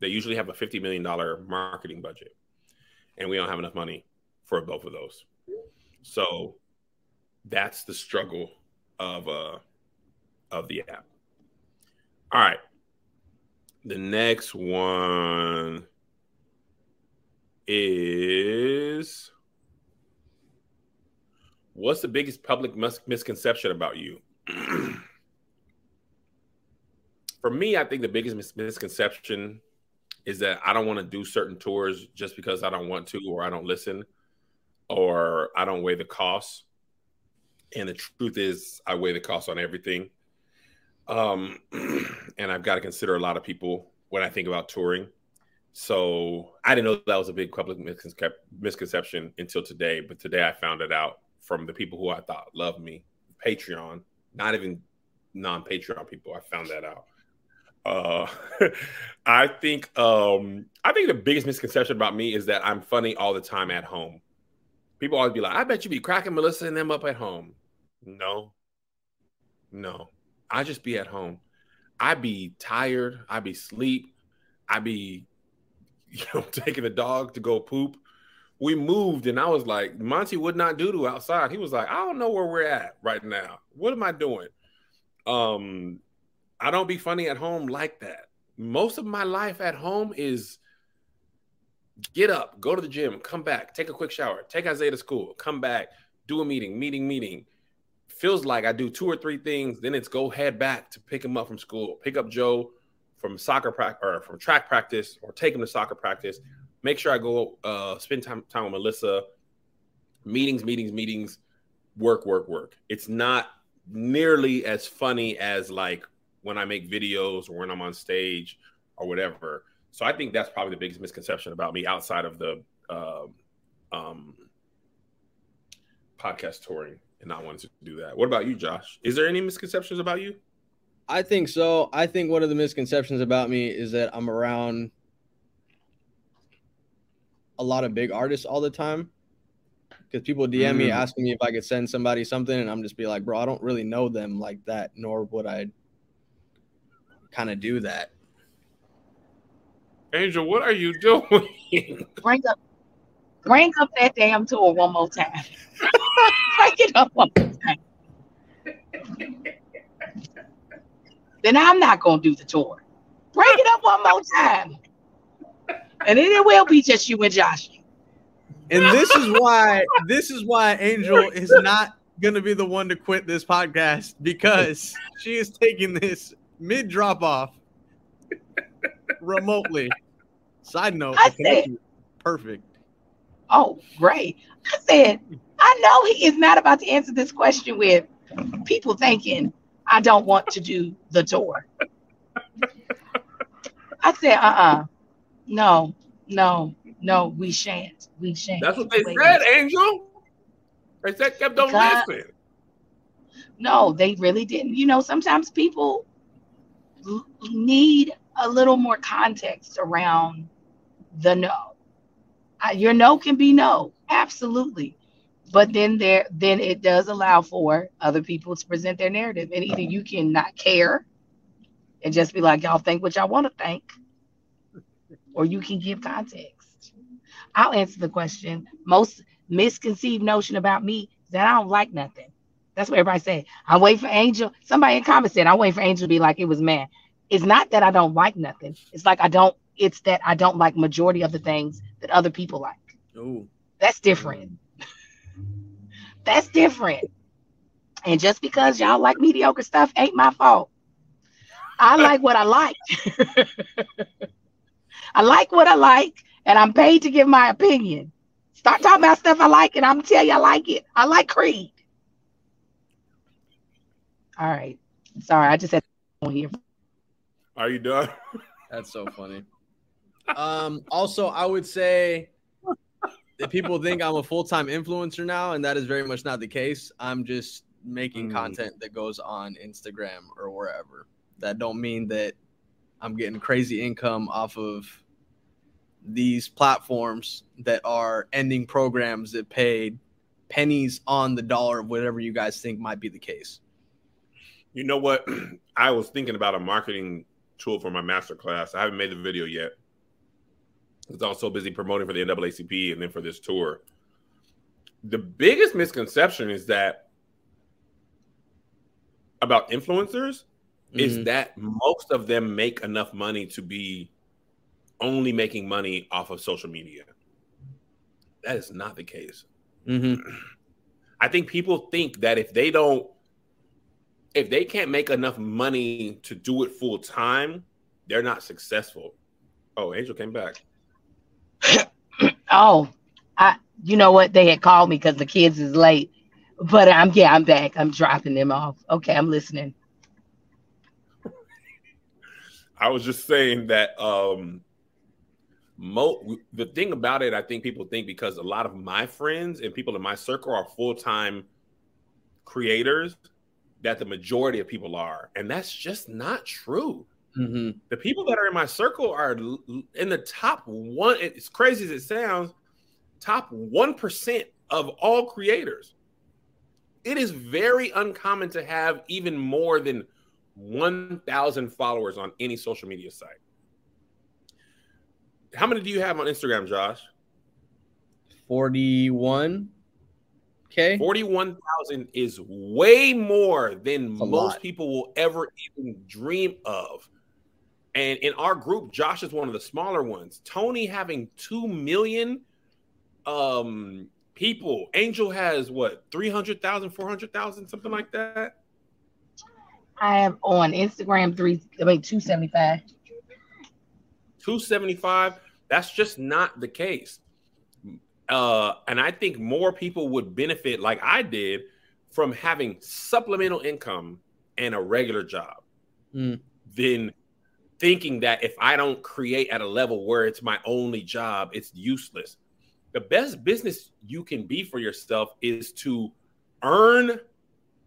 They usually have a fifty million dollar marketing budget, and we don't have enough money for both of those. So that's the struggle of uh of the app. All right. The next one is What's the biggest public mis- misconception about you? (clears throat) For me, I think the biggest mis- misconception is that I don't want to do certain tours just because I don't want to, or I don't listen, or I don't weigh the costs. And the truth is, I weigh the cost on everything. Um, (clears throat) and I've got to consider a lot of people when I think about touring. So I didn't know that was a big public misconception until today, but today I found it out from the people who I thought loved me. Patreon, not even non-Patreon people. I found that out. Uh, (laughs) I think um, I think the biggest misconception about me is that I'm funny all the time at home. People always be like, "I bet you be cracking Melissa and them up at home." No, no, I just be at home. I be tired. I be sleep. I be, (laughs) you know, taking the dog to go poop we moved and I was like, Monty would not do to outside. He was like, I don't know where we're at right now. What am I doing? Um, I don't be funny at home like that. Most of my life at home is get up, go to the gym, come back, take a quick shower, take Isaiah to school, come back, do a meeting, meeting, meeting, feels like I do two or three things, then it's go head back to pick him up from school, pick up Joe from soccer practice or from track practice, or take him to soccer practice. Make sure I go uh, spend time time with Melissa. Meetings, meetings, meetings, work, work, work. It's not nearly as funny as like when I make videos or when I'm on stage or whatever. So I think that's probably the biggest misconception about me outside of the uh, um, podcast touring and not wanting to do that. What about you, Josh? Is there any misconceptions about you? I think so. I think one of the misconceptions about me is that I'm around a lot of big artists all the time. Because people DM mm. me asking me if I could send somebody something, and I'm just be like, bro, I don't really know them like that, nor would I kind of do that. Angel, what are you doing? Bring up, bring up that damn tour one more time. (laughs) bring it up one more time. then I'm not gonna do the tour. Bring it up one more time, and then it will be just you and Josh. And this is why this is why Angel is not gonna be the one to quit this podcast because she is taking this mid drop off remotely. Side note, I said, perfect. Oh, great. I said, I know he is not about to answer this question with people thinking I don't want to do the tour. I said, uh uh No, no, no, we shan't. We shan't. That's what they Wait said, Angel. They said kept on listening. No, they really didn't. You know, sometimes people need a little more context around the no. your no can be no, absolutely. But then there, then it does allow for other people to present their narrative, and either you can not care and just be like, y'all think what y'all want to think, or you can give context. I'll answer the question. Most misconceived notion about me is that I don't like nothing. That's what everybody say. I'm waiting for Angel. Somebody in comments said, I'm waiting for Angel to be like it was man. It's not that I don't like nothing. It's like I don't, it's that I don't like majority of the things that other people like. Ooh. That's different. (laughs) That's different. And just because y'all like mediocre stuff ain't my fault. I like what I like. (laughs) I like what I like, and I'm paid to give my opinion. Start talking about stuff I like, and I'm gonna tell you I like it. I like Creed. All right. Sorry, I just had to here. Are you done? That's so funny. Um, also, I would say that people think I'm a full time influencer now, and that is very much not the case. I'm just making mm. content that goes on Instagram or wherever. That don't mean that I'm getting crazy income off of these platforms that are ending programs that paid pennies on the dollar of whatever you guys think might be the case. You know what? (clears throat) I was thinking about a marketing tool for my master class. I haven't made the video yet. It's was also busy promoting for the NAACP and then for this tour. The biggest misconception is that about influencers mm-hmm. is that most of them make enough money to be only making money off of social media. That is not the case. Mm-hmm. (clears throat) I think people think that if they don't if they can't make enough money to do it full time, they're not successful. Oh, Angel came back. oh, I you know what? They had called me because the kids is late. But I'm yeah, I'm back. I'm dropping them off. Okay, I'm listening. I was just saying that um mo the thing about it, I think people think because a lot of my friends and people in my circle are full-time creators that the majority of people are, and that's just not true. Mm-hmm. The people that are in my circle are in the top one. It's crazy as it sounds, top one percent of all creators. It is very uncommon to have even more than one thousand followers on any social media site. How many do you have on Instagram, Josh? Forty-one. Okay. 41,000 is way more than most lot. people will ever even dream of. And in our group, Josh is one of the smaller ones. Tony having 2 million um people. Angel has what 300,000, 400,000, something like that. I have on Instagram three, I mean two seventy five. 275 that's just not the case uh and i think more people would benefit like i did from having supplemental income and a regular job Mm. than thinking that if i don't create at a level where it's my only job it's useless the best business you can be for yourself is to earn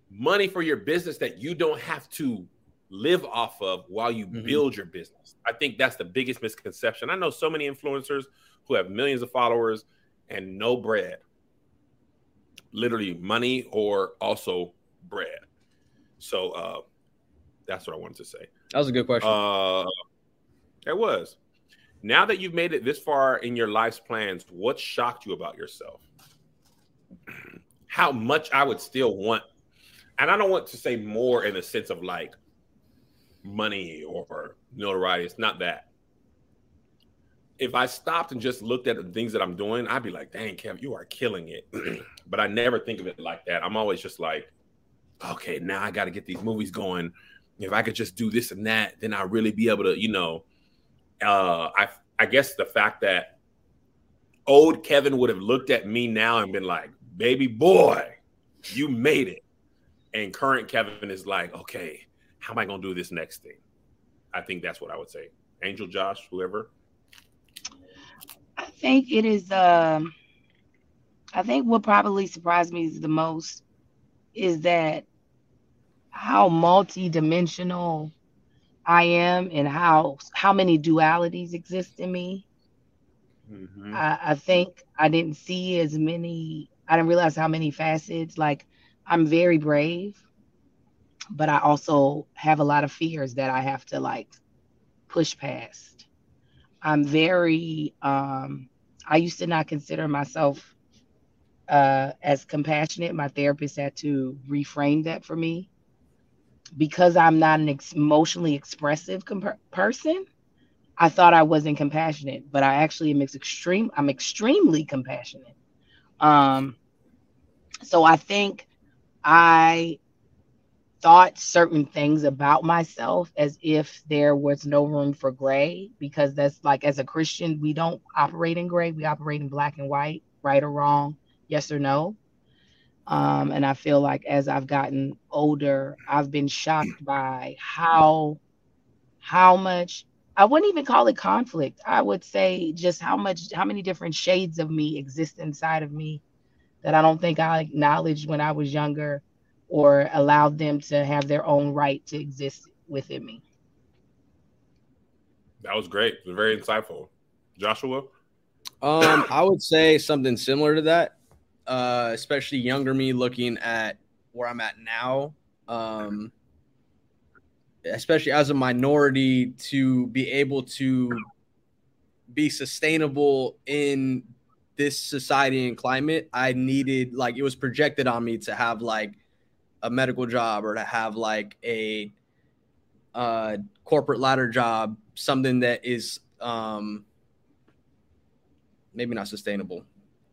money for your business that you don't have to live off of while you Mhm. build your business. I think that's the biggest misconception. I know so many influencers who have millions of followers and no bread. Literally money or also bread. So uh that's what I wanted to say. That was a good question. Uh it was. Now that you've made it this far in your life's plans, what shocked you about yourself? (clears throat) How much I would still want, and I don't want to say more in the sense of like money or notoriety. It's not that. If I stopped and just looked at the things that I'm doing, I'd be like, dang, Kev, you are killing it. (clears throat) but I never think of it like that. I'm always just like, okay, now I got to get these movies going. If I could just do this and that, then I'll really be able to, you know, uh, I I guess the fact that old Kevin would have looked at me now and been like, "Baby boy, you made it," and current Kevin is like, "Okay, how am I gonna do this next thing?" I think that's what I would say. Angel, Josh, whoever. I think it is. Um, I think what probably surprised me the most is that how multi-dimensional I am and how how many dualities exist in me. Mm-hmm. I, I think I didn't see as many. I didn't realize how many facets. Like I'm very brave, but I also have a lot of fears that I have to like push past. I'm very. Um, I used to not consider myself uh, as compassionate. My therapist had to reframe that for me because I'm not an ex- emotionally expressive comp- person. I thought I wasn't compassionate, but I actually am ex- extreme. I'm extremely compassionate. Um, so I think I thought certain things about myself as if there was no room for gray, because that's like as a Christian, we don't operate in gray. We operate in black and white, right or wrong, yes or no. Um, and I feel like as I've gotten older, I've been shocked by how how much I wouldn't even call it conflict. I would say just how much how many different shades of me exist inside of me that I don't think I acknowledged when I was younger or allowed them to have their own right to exist within me. That was great. It was very insightful. Joshua. Um, I would say something similar to that, uh, especially younger me looking at where I'm at now. Um, especially as a minority, to be able to be sustainable in this society and climate, I needed like it was projected on me to have like a medical job or to have like a uh, corporate ladder job, something that is um, maybe not sustainable,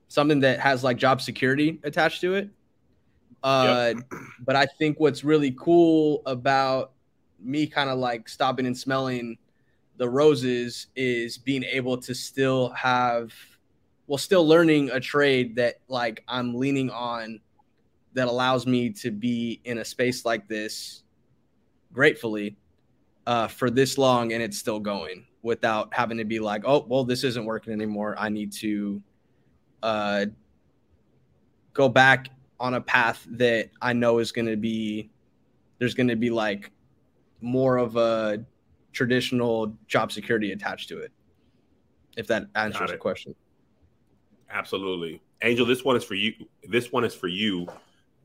something that has like job security attached to it. Uh, But I think what's really cool about me kind of like stopping and smelling the roses is being able to still have, well, still learning a trade that like I'm leaning on that allows me to be in a space like this gratefully uh, for this long and it's still going without having to be like, oh, well, this isn't working anymore. I need to uh, go back on a path that I know is going to be, there's going to be like more of a traditional job security attached to it. If that answers the question. Absolutely. Angel, this one is for you. This one is for you.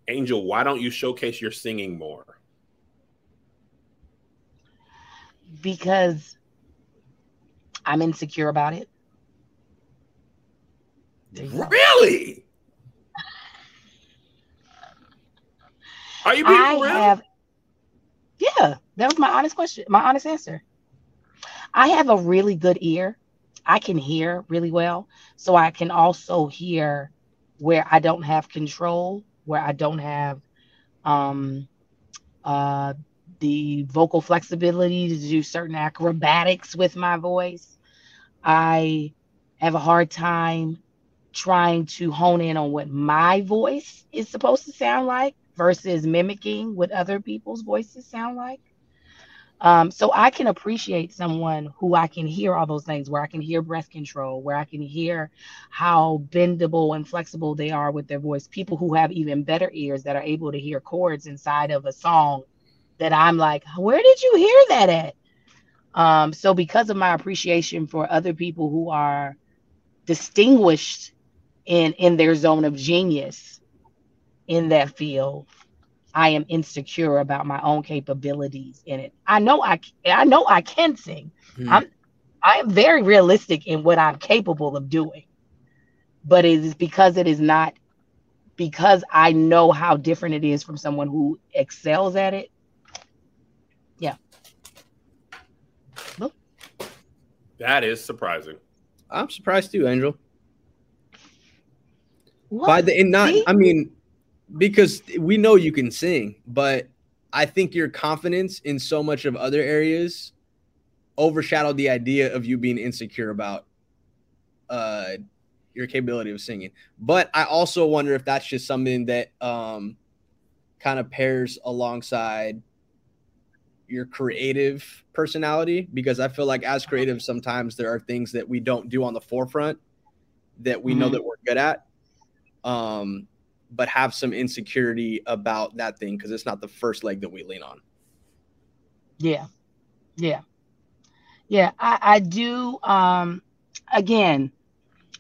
Angel, why don't you showcase your singing more? Because I'm insecure about it. There you go. Really? Are you being I real? have, yeah, that was my honest question, my honest answer. I have a really good ear. I can hear really well, so I can also hear where I don't have control, where I don't have um, uh, the vocal flexibility to do certain acrobatics with my voice. I have a hard time trying to hone in on what my voice is supposed to sound like versus mimicking what other people's voices sound like. Um, so I can appreciate someone who I can hear all those things, where I can hear breath control, where I can hear how bendable and flexible they are with their voice. People who have even better ears that are able to hear chords inside of a song that I'm like, where did you hear that at? Um, so because of my appreciation for other people who are distinguished in in their zone of genius in that field, I am insecure about my own capabilities in it. I know I I know I can sing. Hmm. I'm I am very realistic in what I'm capable of doing. But it is because it is not because I know how different it is from someone who excels at it. Yeah. Look. That is surprising. I'm surprised too, Angel. What? By the and not See? I mean because we know you can sing, but I think your confidence in so much of other areas overshadowed the idea of you being insecure about uh your capability of singing. But I also wonder if that's just something that um kind of pairs alongside your creative personality because I feel like as creatives sometimes there are things that we don't do on the forefront that we mm-hmm. know that we're good at. Um but have some insecurity about that thing because it's not the first leg that we lean on. Yeah. Yeah. Yeah. I, I do um again,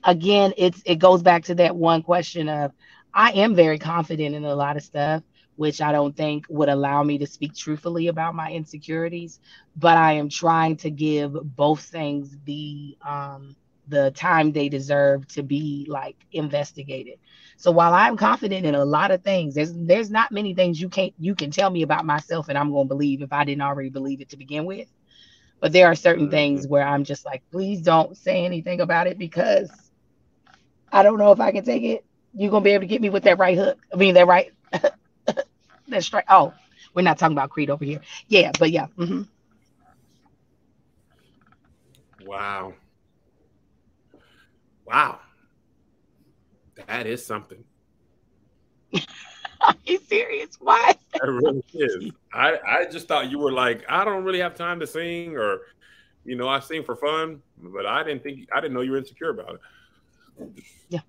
again, it's it goes back to that one question of I am very confident in a lot of stuff, which I don't think would allow me to speak truthfully about my insecurities. But I am trying to give both things the um the time they deserve to be like investigated. So while I'm confident in a lot of things, there's there's not many things you can't you can tell me about myself and I'm going to believe if I didn't already believe it to begin with. But there are certain things mm-hmm. where I'm just like, please don't say anything about it because I don't know if I can take it. You're gonna be able to get me with that right hook. I mean that right (laughs) that straight. Oh, we're not talking about Creed over here. Yeah, but yeah. Mm-hmm. Wow. Wow. That is something. (laughs) Are you serious? Why? That really is. I, I just thought you were like, I don't really have time to sing, or you know, I sing for fun, but I didn't think I didn't know you were insecure about it. Yeah.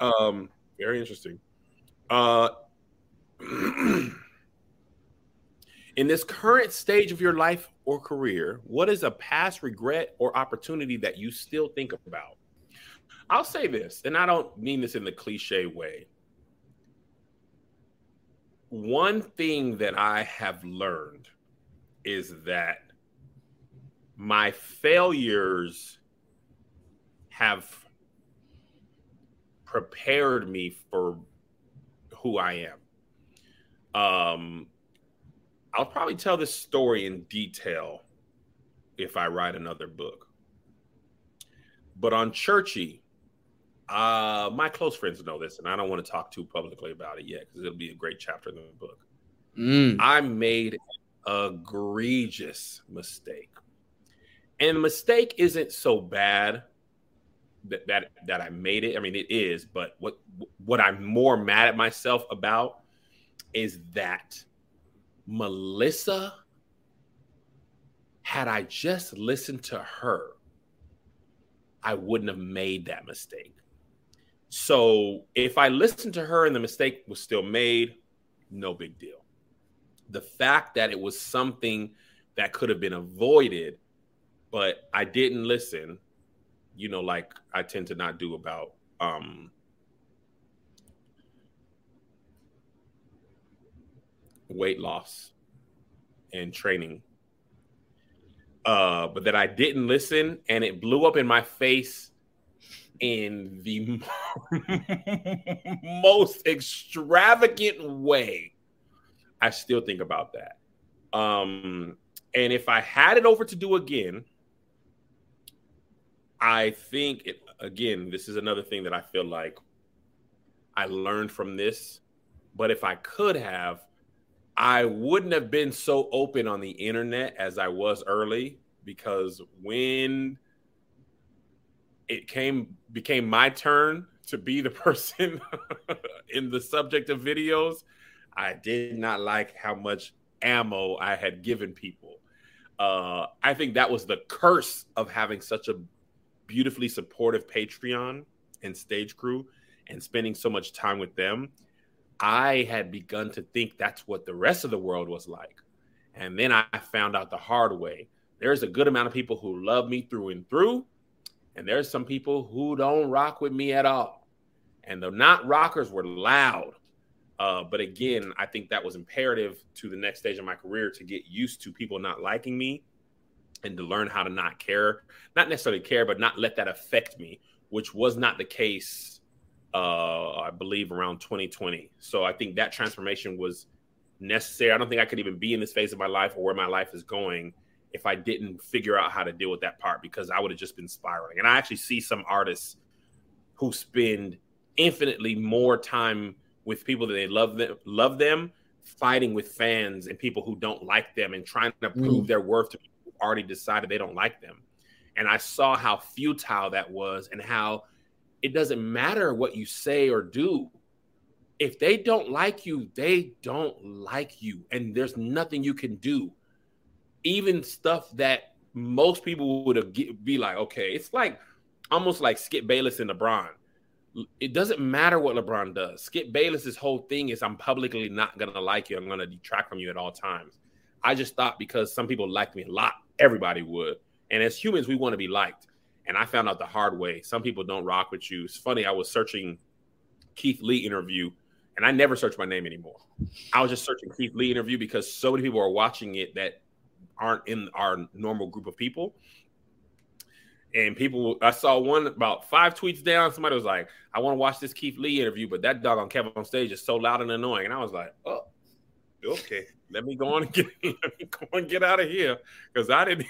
Um, very interesting. Uh (clears throat) in this current stage of your life or career, what is a past regret or opportunity that you still think about? I'll say this, and I don't mean this in the cliche way. One thing that I have learned is that my failures have prepared me for who I am. Um, I'll probably tell this story in detail if I write another book. But on Churchy, uh, my close friends know this, and I don't want to talk too publicly about it yet because it'll be a great chapter in the book. Mm. I made an egregious mistake, and the mistake isn't so bad that that that I made it. I mean, it is, but what what I'm more mad at myself about is that Melissa, had I just listened to her, I wouldn't have made that mistake. So if I listened to her and the mistake was still made, no big deal. The fact that it was something that could have been avoided, but I didn't listen, you know, like I tend to not do about um weight loss and training. Uh, but that I didn't listen and it blew up in my face in the (laughs) most extravagant way, I still think about that. Um, and if I had it over to do again, I think it, again, this is another thing that I feel like I learned from this. But if I could have, I wouldn't have been so open on the internet as I was early because when it came became my turn to be the (laughs) person in the subject of videos, I did not like how much ammo I had given people. Uh, I think that was the curse of having such a beautifully supportive Patreon and stage crew and spending so much time with them. I had begun to think that's what the rest of the world was like. And then I found out the hard way. There's a good amount of people who love me through and through, and there's some people who don't rock with me at all. And the not rockers were loud. Uh, but again, I think that was imperative to the next stage of my career to get used to people not liking me and to learn how to not care, not necessarily care, but not let that affect me, which was not the case, uh, I believe, around 2020. So I think that transformation was necessary. I don't think I could even be in this phase of my life or where my life is going if I didn't figure out how to deal with that part because I would have just been spiraling. And I actually see some artists who spend infinitely more time with people that they love them, love them, fighting with fans and people who don't like them and trying to prove mm. their worth to people who already decided they don't like them. And I saw how futile that was and how it doesn't matter what you say or do. If they don't like you, they don't like you. And there's nothing you can do. Even stuff that most people would be like, okay, it's like almost like Skip Bayless and LeBron it doesn't matter what LeBron does. Skip Bayless's whole thing is I'm publicly not gonna like you. I'm gonna detract from you at all times. I just thought because some people liked me a lot, everybody would. And as humans, we want to be liked. And I found out the hard way. Some people don't rock with you. It's funny. I was searching Keith Lee interview, and I never search my name anymore. I was just searching Keith Lee interview because so many people are watching it that aren't in our normal group of people and people I saw one about five tweets down. Somebody was like, I want to watch this Keith Lee interview, but that dog on Kev on Stage is so loud and annoying. And I was like, Oh, okay. Let me go on and get (laughs) go and get out of here. Because I didn't,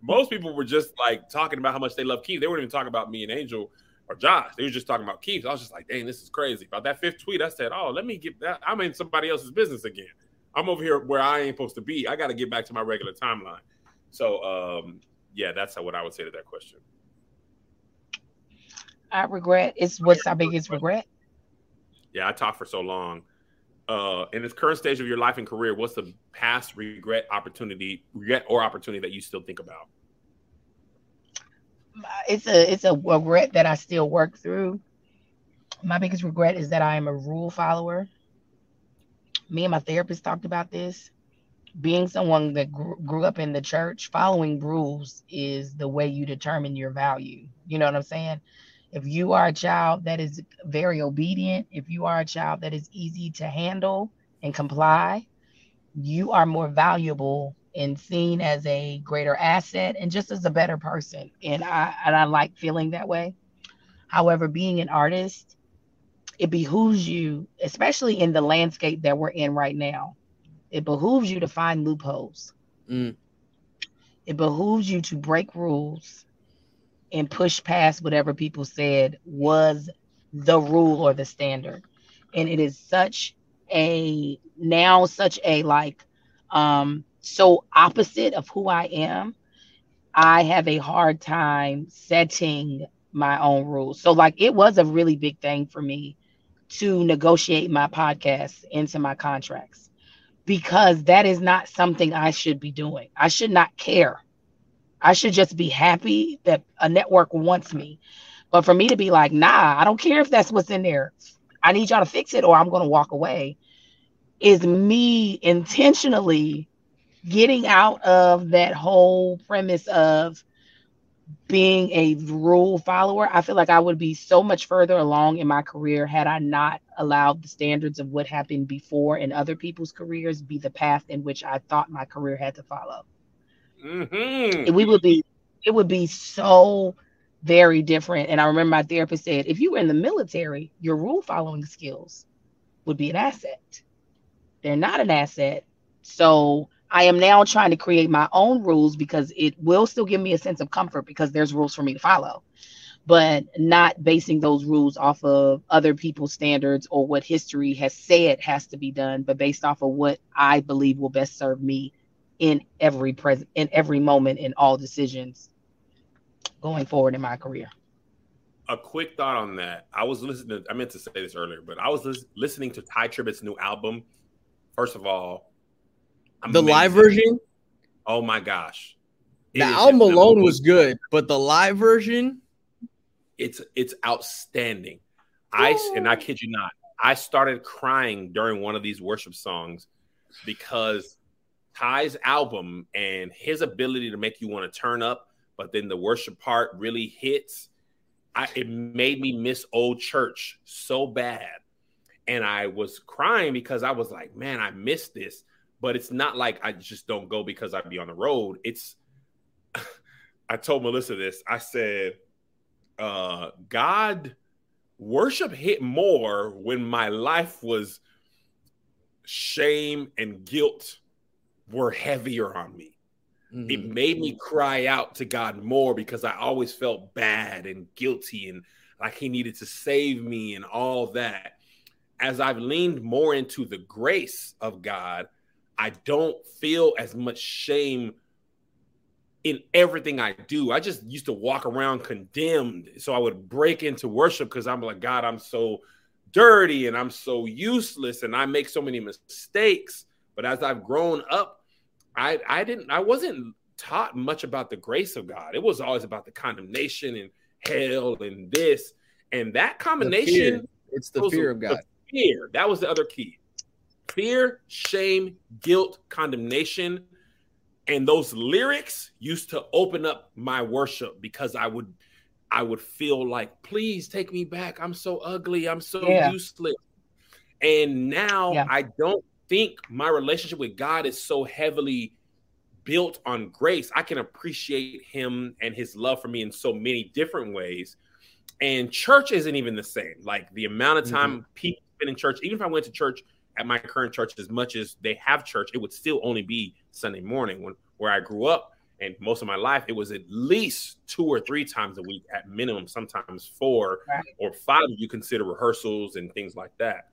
most people were just like talking about how much they love Keith. They weren't even talking about me and Angel or Josh. They were just talking about Keith. I was just like, dang, this is crazy. About that fifth tweet, I said, Oh, let me get that. I'm in somebody else's business again. I'm over here where I ain't supposed to be. I got to get back to my regular timeline. So um yeah, that's what I would say to that question. I regret. It's what's my biggest regret. Yeah, I talked for so long. Uh, in this current stage of your life and career, what's the past regret opportunity, regret or opportunity that you still think about? It's a it's a regret that I still work through. My biggest regret is that I am a rule follower. Me and my therapist talked about this being someone that grew, grew up in the church, following rules is the way you determine your value. You know what I'm saying? If you are a child that is very obedient, if you are a child that is easy to handle and comply, you are more valuable and seen as a greater asset and just as a better person. And I and I like feeling that way. However, being an artist, it behooves you, especially in the landscape that we're in right now, it behooves you to find loopholes. Mm. It behooves you to break rules and push past whatever people said was the rule or the standard. And it is such a now such a like um so opposite of who I am. I have a hard time setting my own rules. So like it was a really big thing for me to negotiate my podcast into my contracts because that is not something I should be doing. I should not care. I should just be happy that a network wants me. But for me to be like, nah, I don't care if that's what's in there. I need y'all to fix it or I'm going to walk away is me intentionally getting out of that whole premise of being a rule follower, I feel like I would be so much further along in my career had I not allowed the standards of what happened before in other people's careers be the path in which I thought my career had to follow. Mm-hmm. we would be, it would be so very different. And I remember my therapist said, if you were in the military, your rule following skills would be an asset. They're not an asset. So I am now trying to create my own rules because it will still give me a sense of comfort because there's rules for me to follow. but not basing those rules off of other people's standards or what history has said has to be done, but based off of what I believe will best serve me in every present in every moment in all decisions going forward in my career. A quick thought on that. I was listening. I meant to say this earlier, but I was lis- listening to Tye Tribbett's new album. First of all, the live version. Oh my gosh! It the album alone was good, but the live version, it's it's outstanding. I and I kid you not, I started crying during one of these worship songs because Tye's album and his ability to make you want to turn up, but then the worship part really hits. I, it made me miss old church so bad. And I was crying because I was like, man, I missed this. But it's not like I just don't go because I'd be on the road. It's, (laughs) I told Melissa this. I said, uh, God, worship hit more when my life was shame and guilt were heavier on me. Mm-hmm. It made me cry out to God more because I always felt bad and guilty and like He needed to save me and all that. As I've leaned more into the grace of God, I don't feel as much shame in everything I do. I just used to walk around condemned. So I would break into worship because I'm like, God, I'm so dirty and I'm so useless and I make so many mistakes. But as I've grown up, I I didn't I wasn't taught much about the grace of God. It was always about the condemnation and hell and this and that combination. It's the fear of God. Fear. That was the other key. Fear, shame, guilt, condemnation. And those lyrics used to open up my worship because I would I would feel like, please take me back. I'm so ugly. I'm so yeah. useless. And now yeah. I don't think my relationship with God is so heavily built on grace. I can appreciate him and his love for me in so many different ways. And church isn't even the same. Like the amount of time mm-hmm. people spend in church, even if I went to church at my current church as much as they have church, it would still only be Sunday morning when where I grew up. And most of my life, it was at least two or three times a week at minimum, sometimes four right. or five you consider rehearsals and things like that.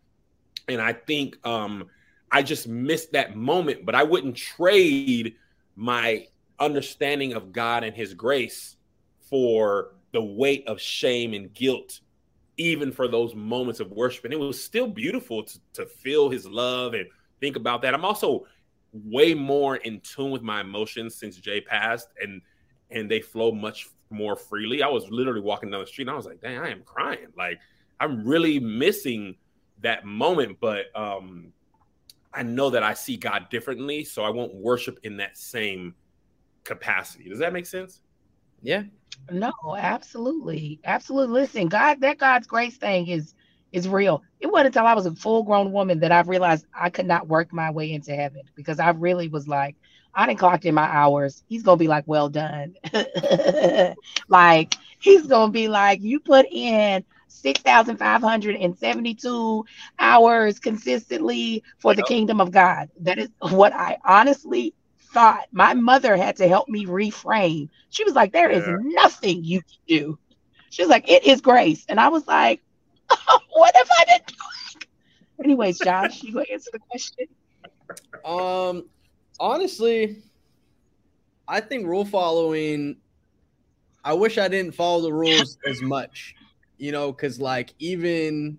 And I think um, I just missed that moment, but I wouldn't trade my understanding of God and his grace for the weight of shame and guilt, even for those moments of worship. And it was still beautiful to, to feel his love and think about that. I'm also way more in tune with my emotions since Jay passed and and they flow much more freely. I was literally walking down the street and I was like, dang, I am crying. Like I'm really missing that moment. But um I know that I see God differently, so I won't worship in that same capacity. Does that make sense? Yeah. No, absolutely. Absolutely. Listen, God, that God's grace thing is is real. It wasn't until I was a full grown woman that I realized I could not work my way into heaven because I really was like, I didn't clock in my hours. He's gonna be like, well done. (laughs) like he's gonna be like, you put in 6,572 hours consistently for the kingdom of God. That is what I honestly thought. My mother had to help me reframe. She was like, There yeah. is nothing you can do. She was like, It is grace. And I was like, oh, (laughs) What have I been doing? Anyways, Josh, you answer the question. Um, honestly, I think rule following. I wish I didn't follow the rules (laughs) as much you know, because like even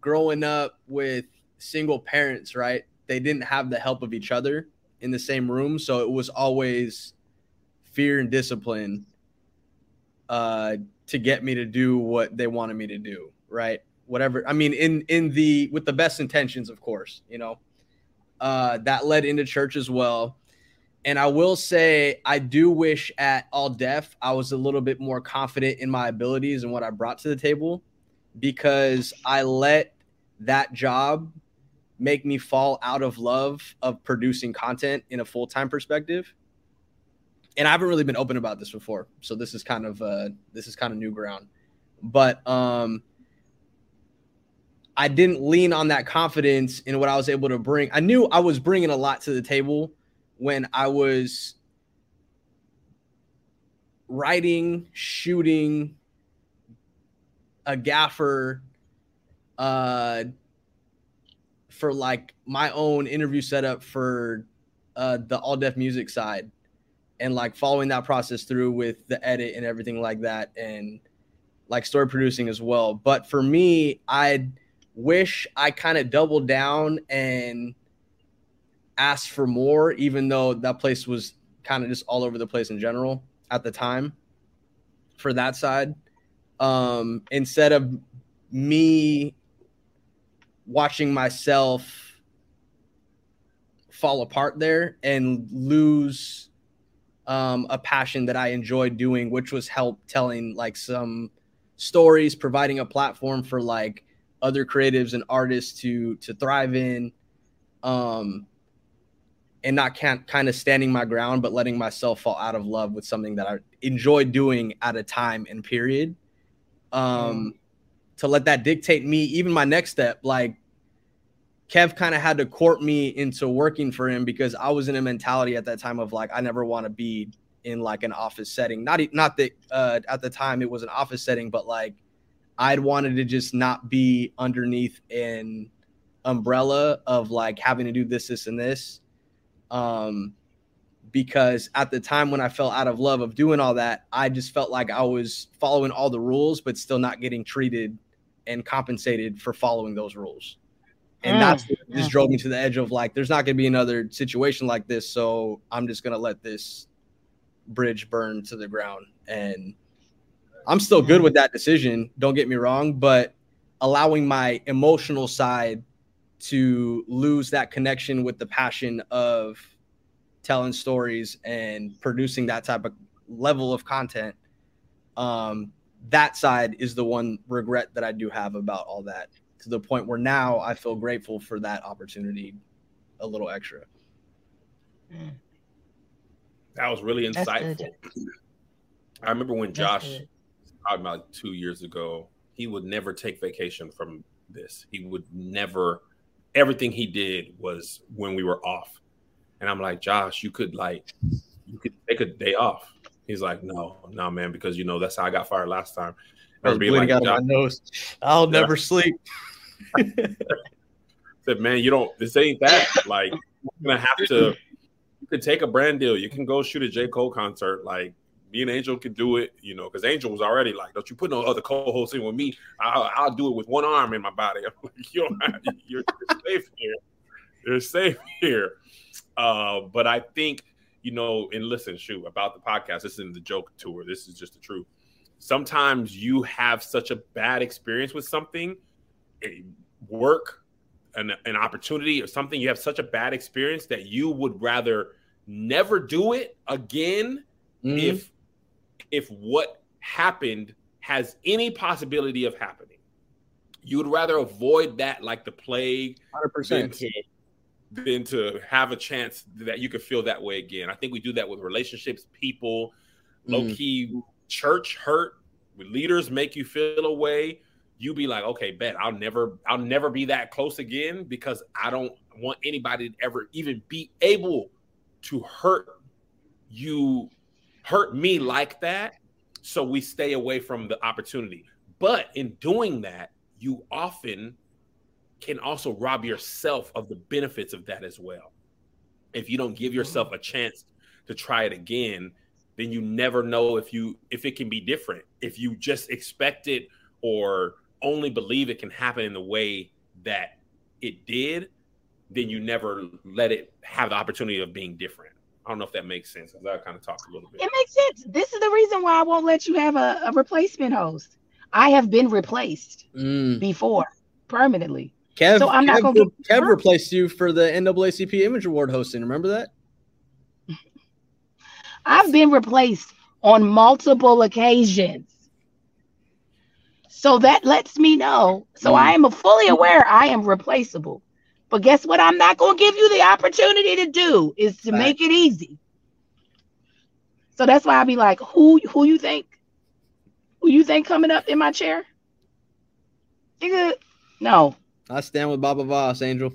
growing up with single parents, right? They didn't have the help of each other in the same room. So it was always fear and discipline uh, to get me to do what they wanted me to do, right? Whatever. I mean, in in the with the best intentions, of course, you know. Uh, that led into church as well. And I will say, I do wish at All Def I was a little bit more confident in my abilities and what I brought to the table because I let that job make me fall out of love of producing content in a full time perspective. And I haven't really been open about this before, so this is kind of uh, this is kind of new ground. But um, I didn't lean on that confidence in what I was able to bring. I knew I was bringing a lot to the table when I was writing, shooting, a gaffer uh for like my own interview setup for uh the All Def music side and like following that process through with the edit and everything like that and like story producing as well. But for me i wish i kind of doubled down and asked for more even though that place was kind of just all over the place in general at the time for that side. Um instead of me watching myself fall apart there and lose um, a passion that I enjoyed doing, which was help telling like some stories, providing a platform for like other creatives and artists to to thrive in, um, and not can't kind of standing my ground, but letting myself fall out of love with something that I enjoyed doing at a time and period. Um, to let that dictate me, even my next step, like Kev kind of had to court me into working for him because I was in a mentality at that time of like I never want to be in like an office setting. Not not that uh, at the time it was an office setting, but like I'd wanted to just not be underneath an umbrella of like having to do this, this, and this. Um, because at the time when I fell out of love of doing all that, I just felt like I was following all the rules, but still not getting treated and compensated for following those rules. And mm, that's what just drove me to the edge of like there's not going to be another situation like this so i'm just going to let this bridge burn to the ground. And i'm still good with that decision don't get me wrong but allowing my emotional side to lose that connection with the passion of telling stories and producing that type of level of content um that side is the one regret that i do have about all that to the point where now I feel grateful for that opportunity a little extra. Mm. That was really insightful. I remember when Josh talked about two years ago, he would never take vacation from this. He would never, everything he did was when we were off. And I'm like, Josh, you could like, you could take a day off. He's like, no, no, man, because you know that's how I got fired last time. I was being like, out of my nose. I'll yeah. never sleep. (laughs) said, man, you don't. This ain't that. Like, you're gonna have to. You can take a brand deal. You can go shoot a J Cole concert. Like, me and Angel can do it. You know, because Angel was already like, "Don't you put no other co-host in with me? I'll, I'll do it with one arm in my body." (laughs) I'm like, you don't have, you're, you're safe here. You're safe here. Uh, but I think you know, and listen, shoot about the podcast. This isn't the joke tour. This is just the truth. Sometimes you have such a bad experience with something work, an, an opportunity, or something, you have such a bad experience that you would rather never do it again mm-hmm. if if what happened has any possibility of happening. You would rather avoid that like the plague 100%. Than to, have a chance that you could feel that way again. I think we do that with relationships, people, low key mm. church hurt. Leaders make you feel a way you be like, okay, bet I'll never, I'll never be that close again because I don't want anybody to ever even be able to hurt you, hurt me like that. So we stay away from the opportunity. But in doing that, you often can also rob yourself of the benefits of that as well. If you don't give yourself a chance to try it again, then you never know if you if it can be different. If you just expect it or only believe it can happen in the way that it did, then you never let it have the opportunity of being different. I don't know if that makes sense. I kind of talked a little bit. It makes sense. This is the reason why I won't let you have a, a replacement host. I have been replaced mm. before permanently. Kev, so I'm not going to Kev replaced you for the NAACP Image Award hosting. Remember that? I've been replaced on multiple occasions. So that lets me know. So mm. I am fully aware I am replaceable. But guess what? I'm not going to give you the opportunity to do is to right. make it easy. So that's why I'll be like, who who you think? Who you think coming up in my chair? Nigga, no. I stand with Baba Voss, Angel.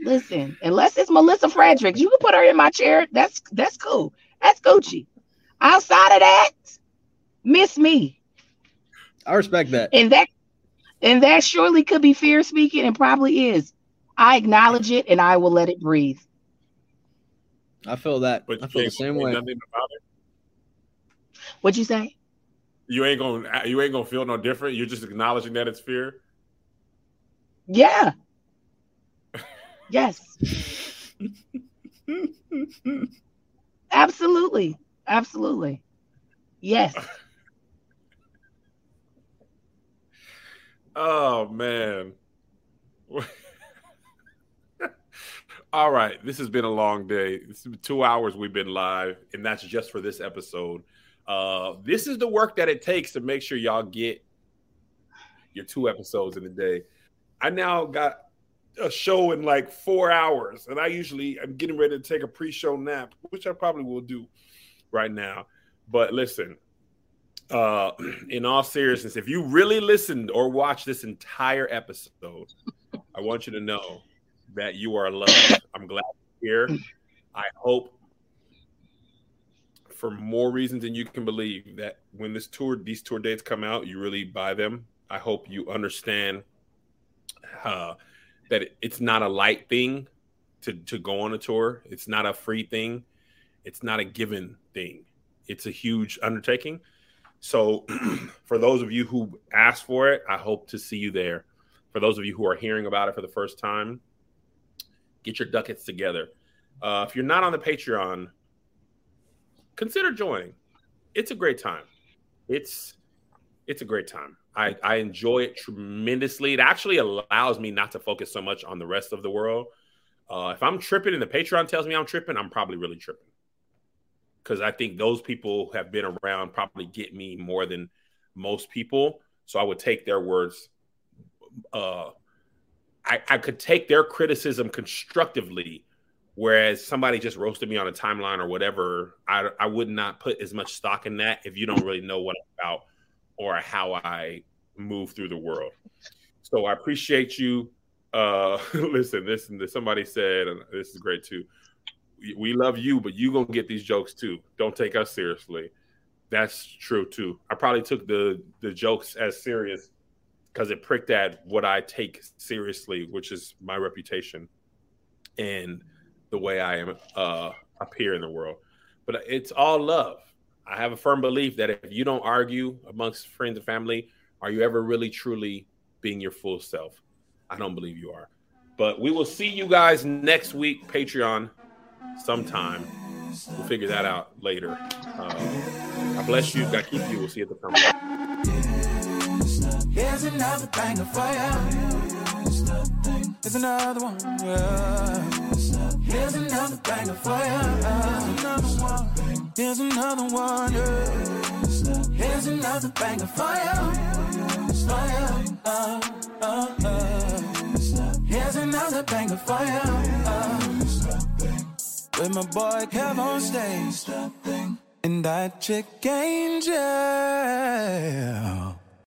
Listen, unless it's Melissa Fredericks, you can put her in my chair. That's that's cool. That's Gucci. Outside of that, miss me. I respect that. And that and that surely could be fear speaking and probably is. I acknowledge it and I will let it breathe. I feel that. But I feel the same way. What'd you say? You ain't gonna you ain't gonna feel no different. You're just acknowledging that it's fear. Yeah. yes. Absolutely. Absolutely. Yes. (laughs) oh man. (laughs) All right, this has been a long day. Two hours we've been live, and that's just for this episode. Uh, this is the work that it takes to make sure y'all get your two episodes in a day. I now got a show in like four hours, and I usually I'm getting ready to take a pre-show nap, which I probably will do right now. But listen, uh, (clears throat) in all seriousness, if you really listened or watched this entire episode, I want you to know that you are loved. I'm glad you're here. I hope for more reasons than you can believe that when this tour these tour dates come out, you really buy them. I hope you understand uh, that it's not a light thing to to go on a tour. It's not a free thing. It's not a given thing. It's a huge undertaking. So, (clears throat) for those of you who asked for it, I hope to see you there. For those of you who are hearing about it for the first time, get your ducats together. Uh, if you're not on the Patreon, consider joining. It's a great time. It's it's a great time. I, I enjoy it tremendously. It actually allows me not to focus so much on the rest of the world. Uh, if I'm tripping and the Patreon tells me I'm tripping, I'm probably really tripping. Because I think those people who have been around probably get me more than most people. So I would take their words uh, I, I could take their criticism constructively, whereas somebody just roasted me on a timeline or whatever. I, I would not put as much stock in that if you don't really know what I'm about or how I move through the world. So I appreciate you. Uh, (laughs) listen, this somebody said, and this is great too. We love you, but you gonna get these jokes too. Don't take us seriously. That's true too. I probably took the the jokes as serious because it pricked at what I take seriously, which is my reputation and the way I am uh, here in the world. But it's all love. I have a firm belief that if you don't argue amongst friends and family, are you ever really truly being your full self? I don't believe you are. But we will see you guys next week, Patreon, sometime. We'll figure that out later. Uh, I bless you. God keep you. We'll see you at the time. Another banger for you. Here's another one. Yeah. Here's another banger for you. Here's another one. Here's another banger for you. For you. Uh, uh, uh. Here's another banger for you. Uh. With my boy Kev on stage. And that chick Angel.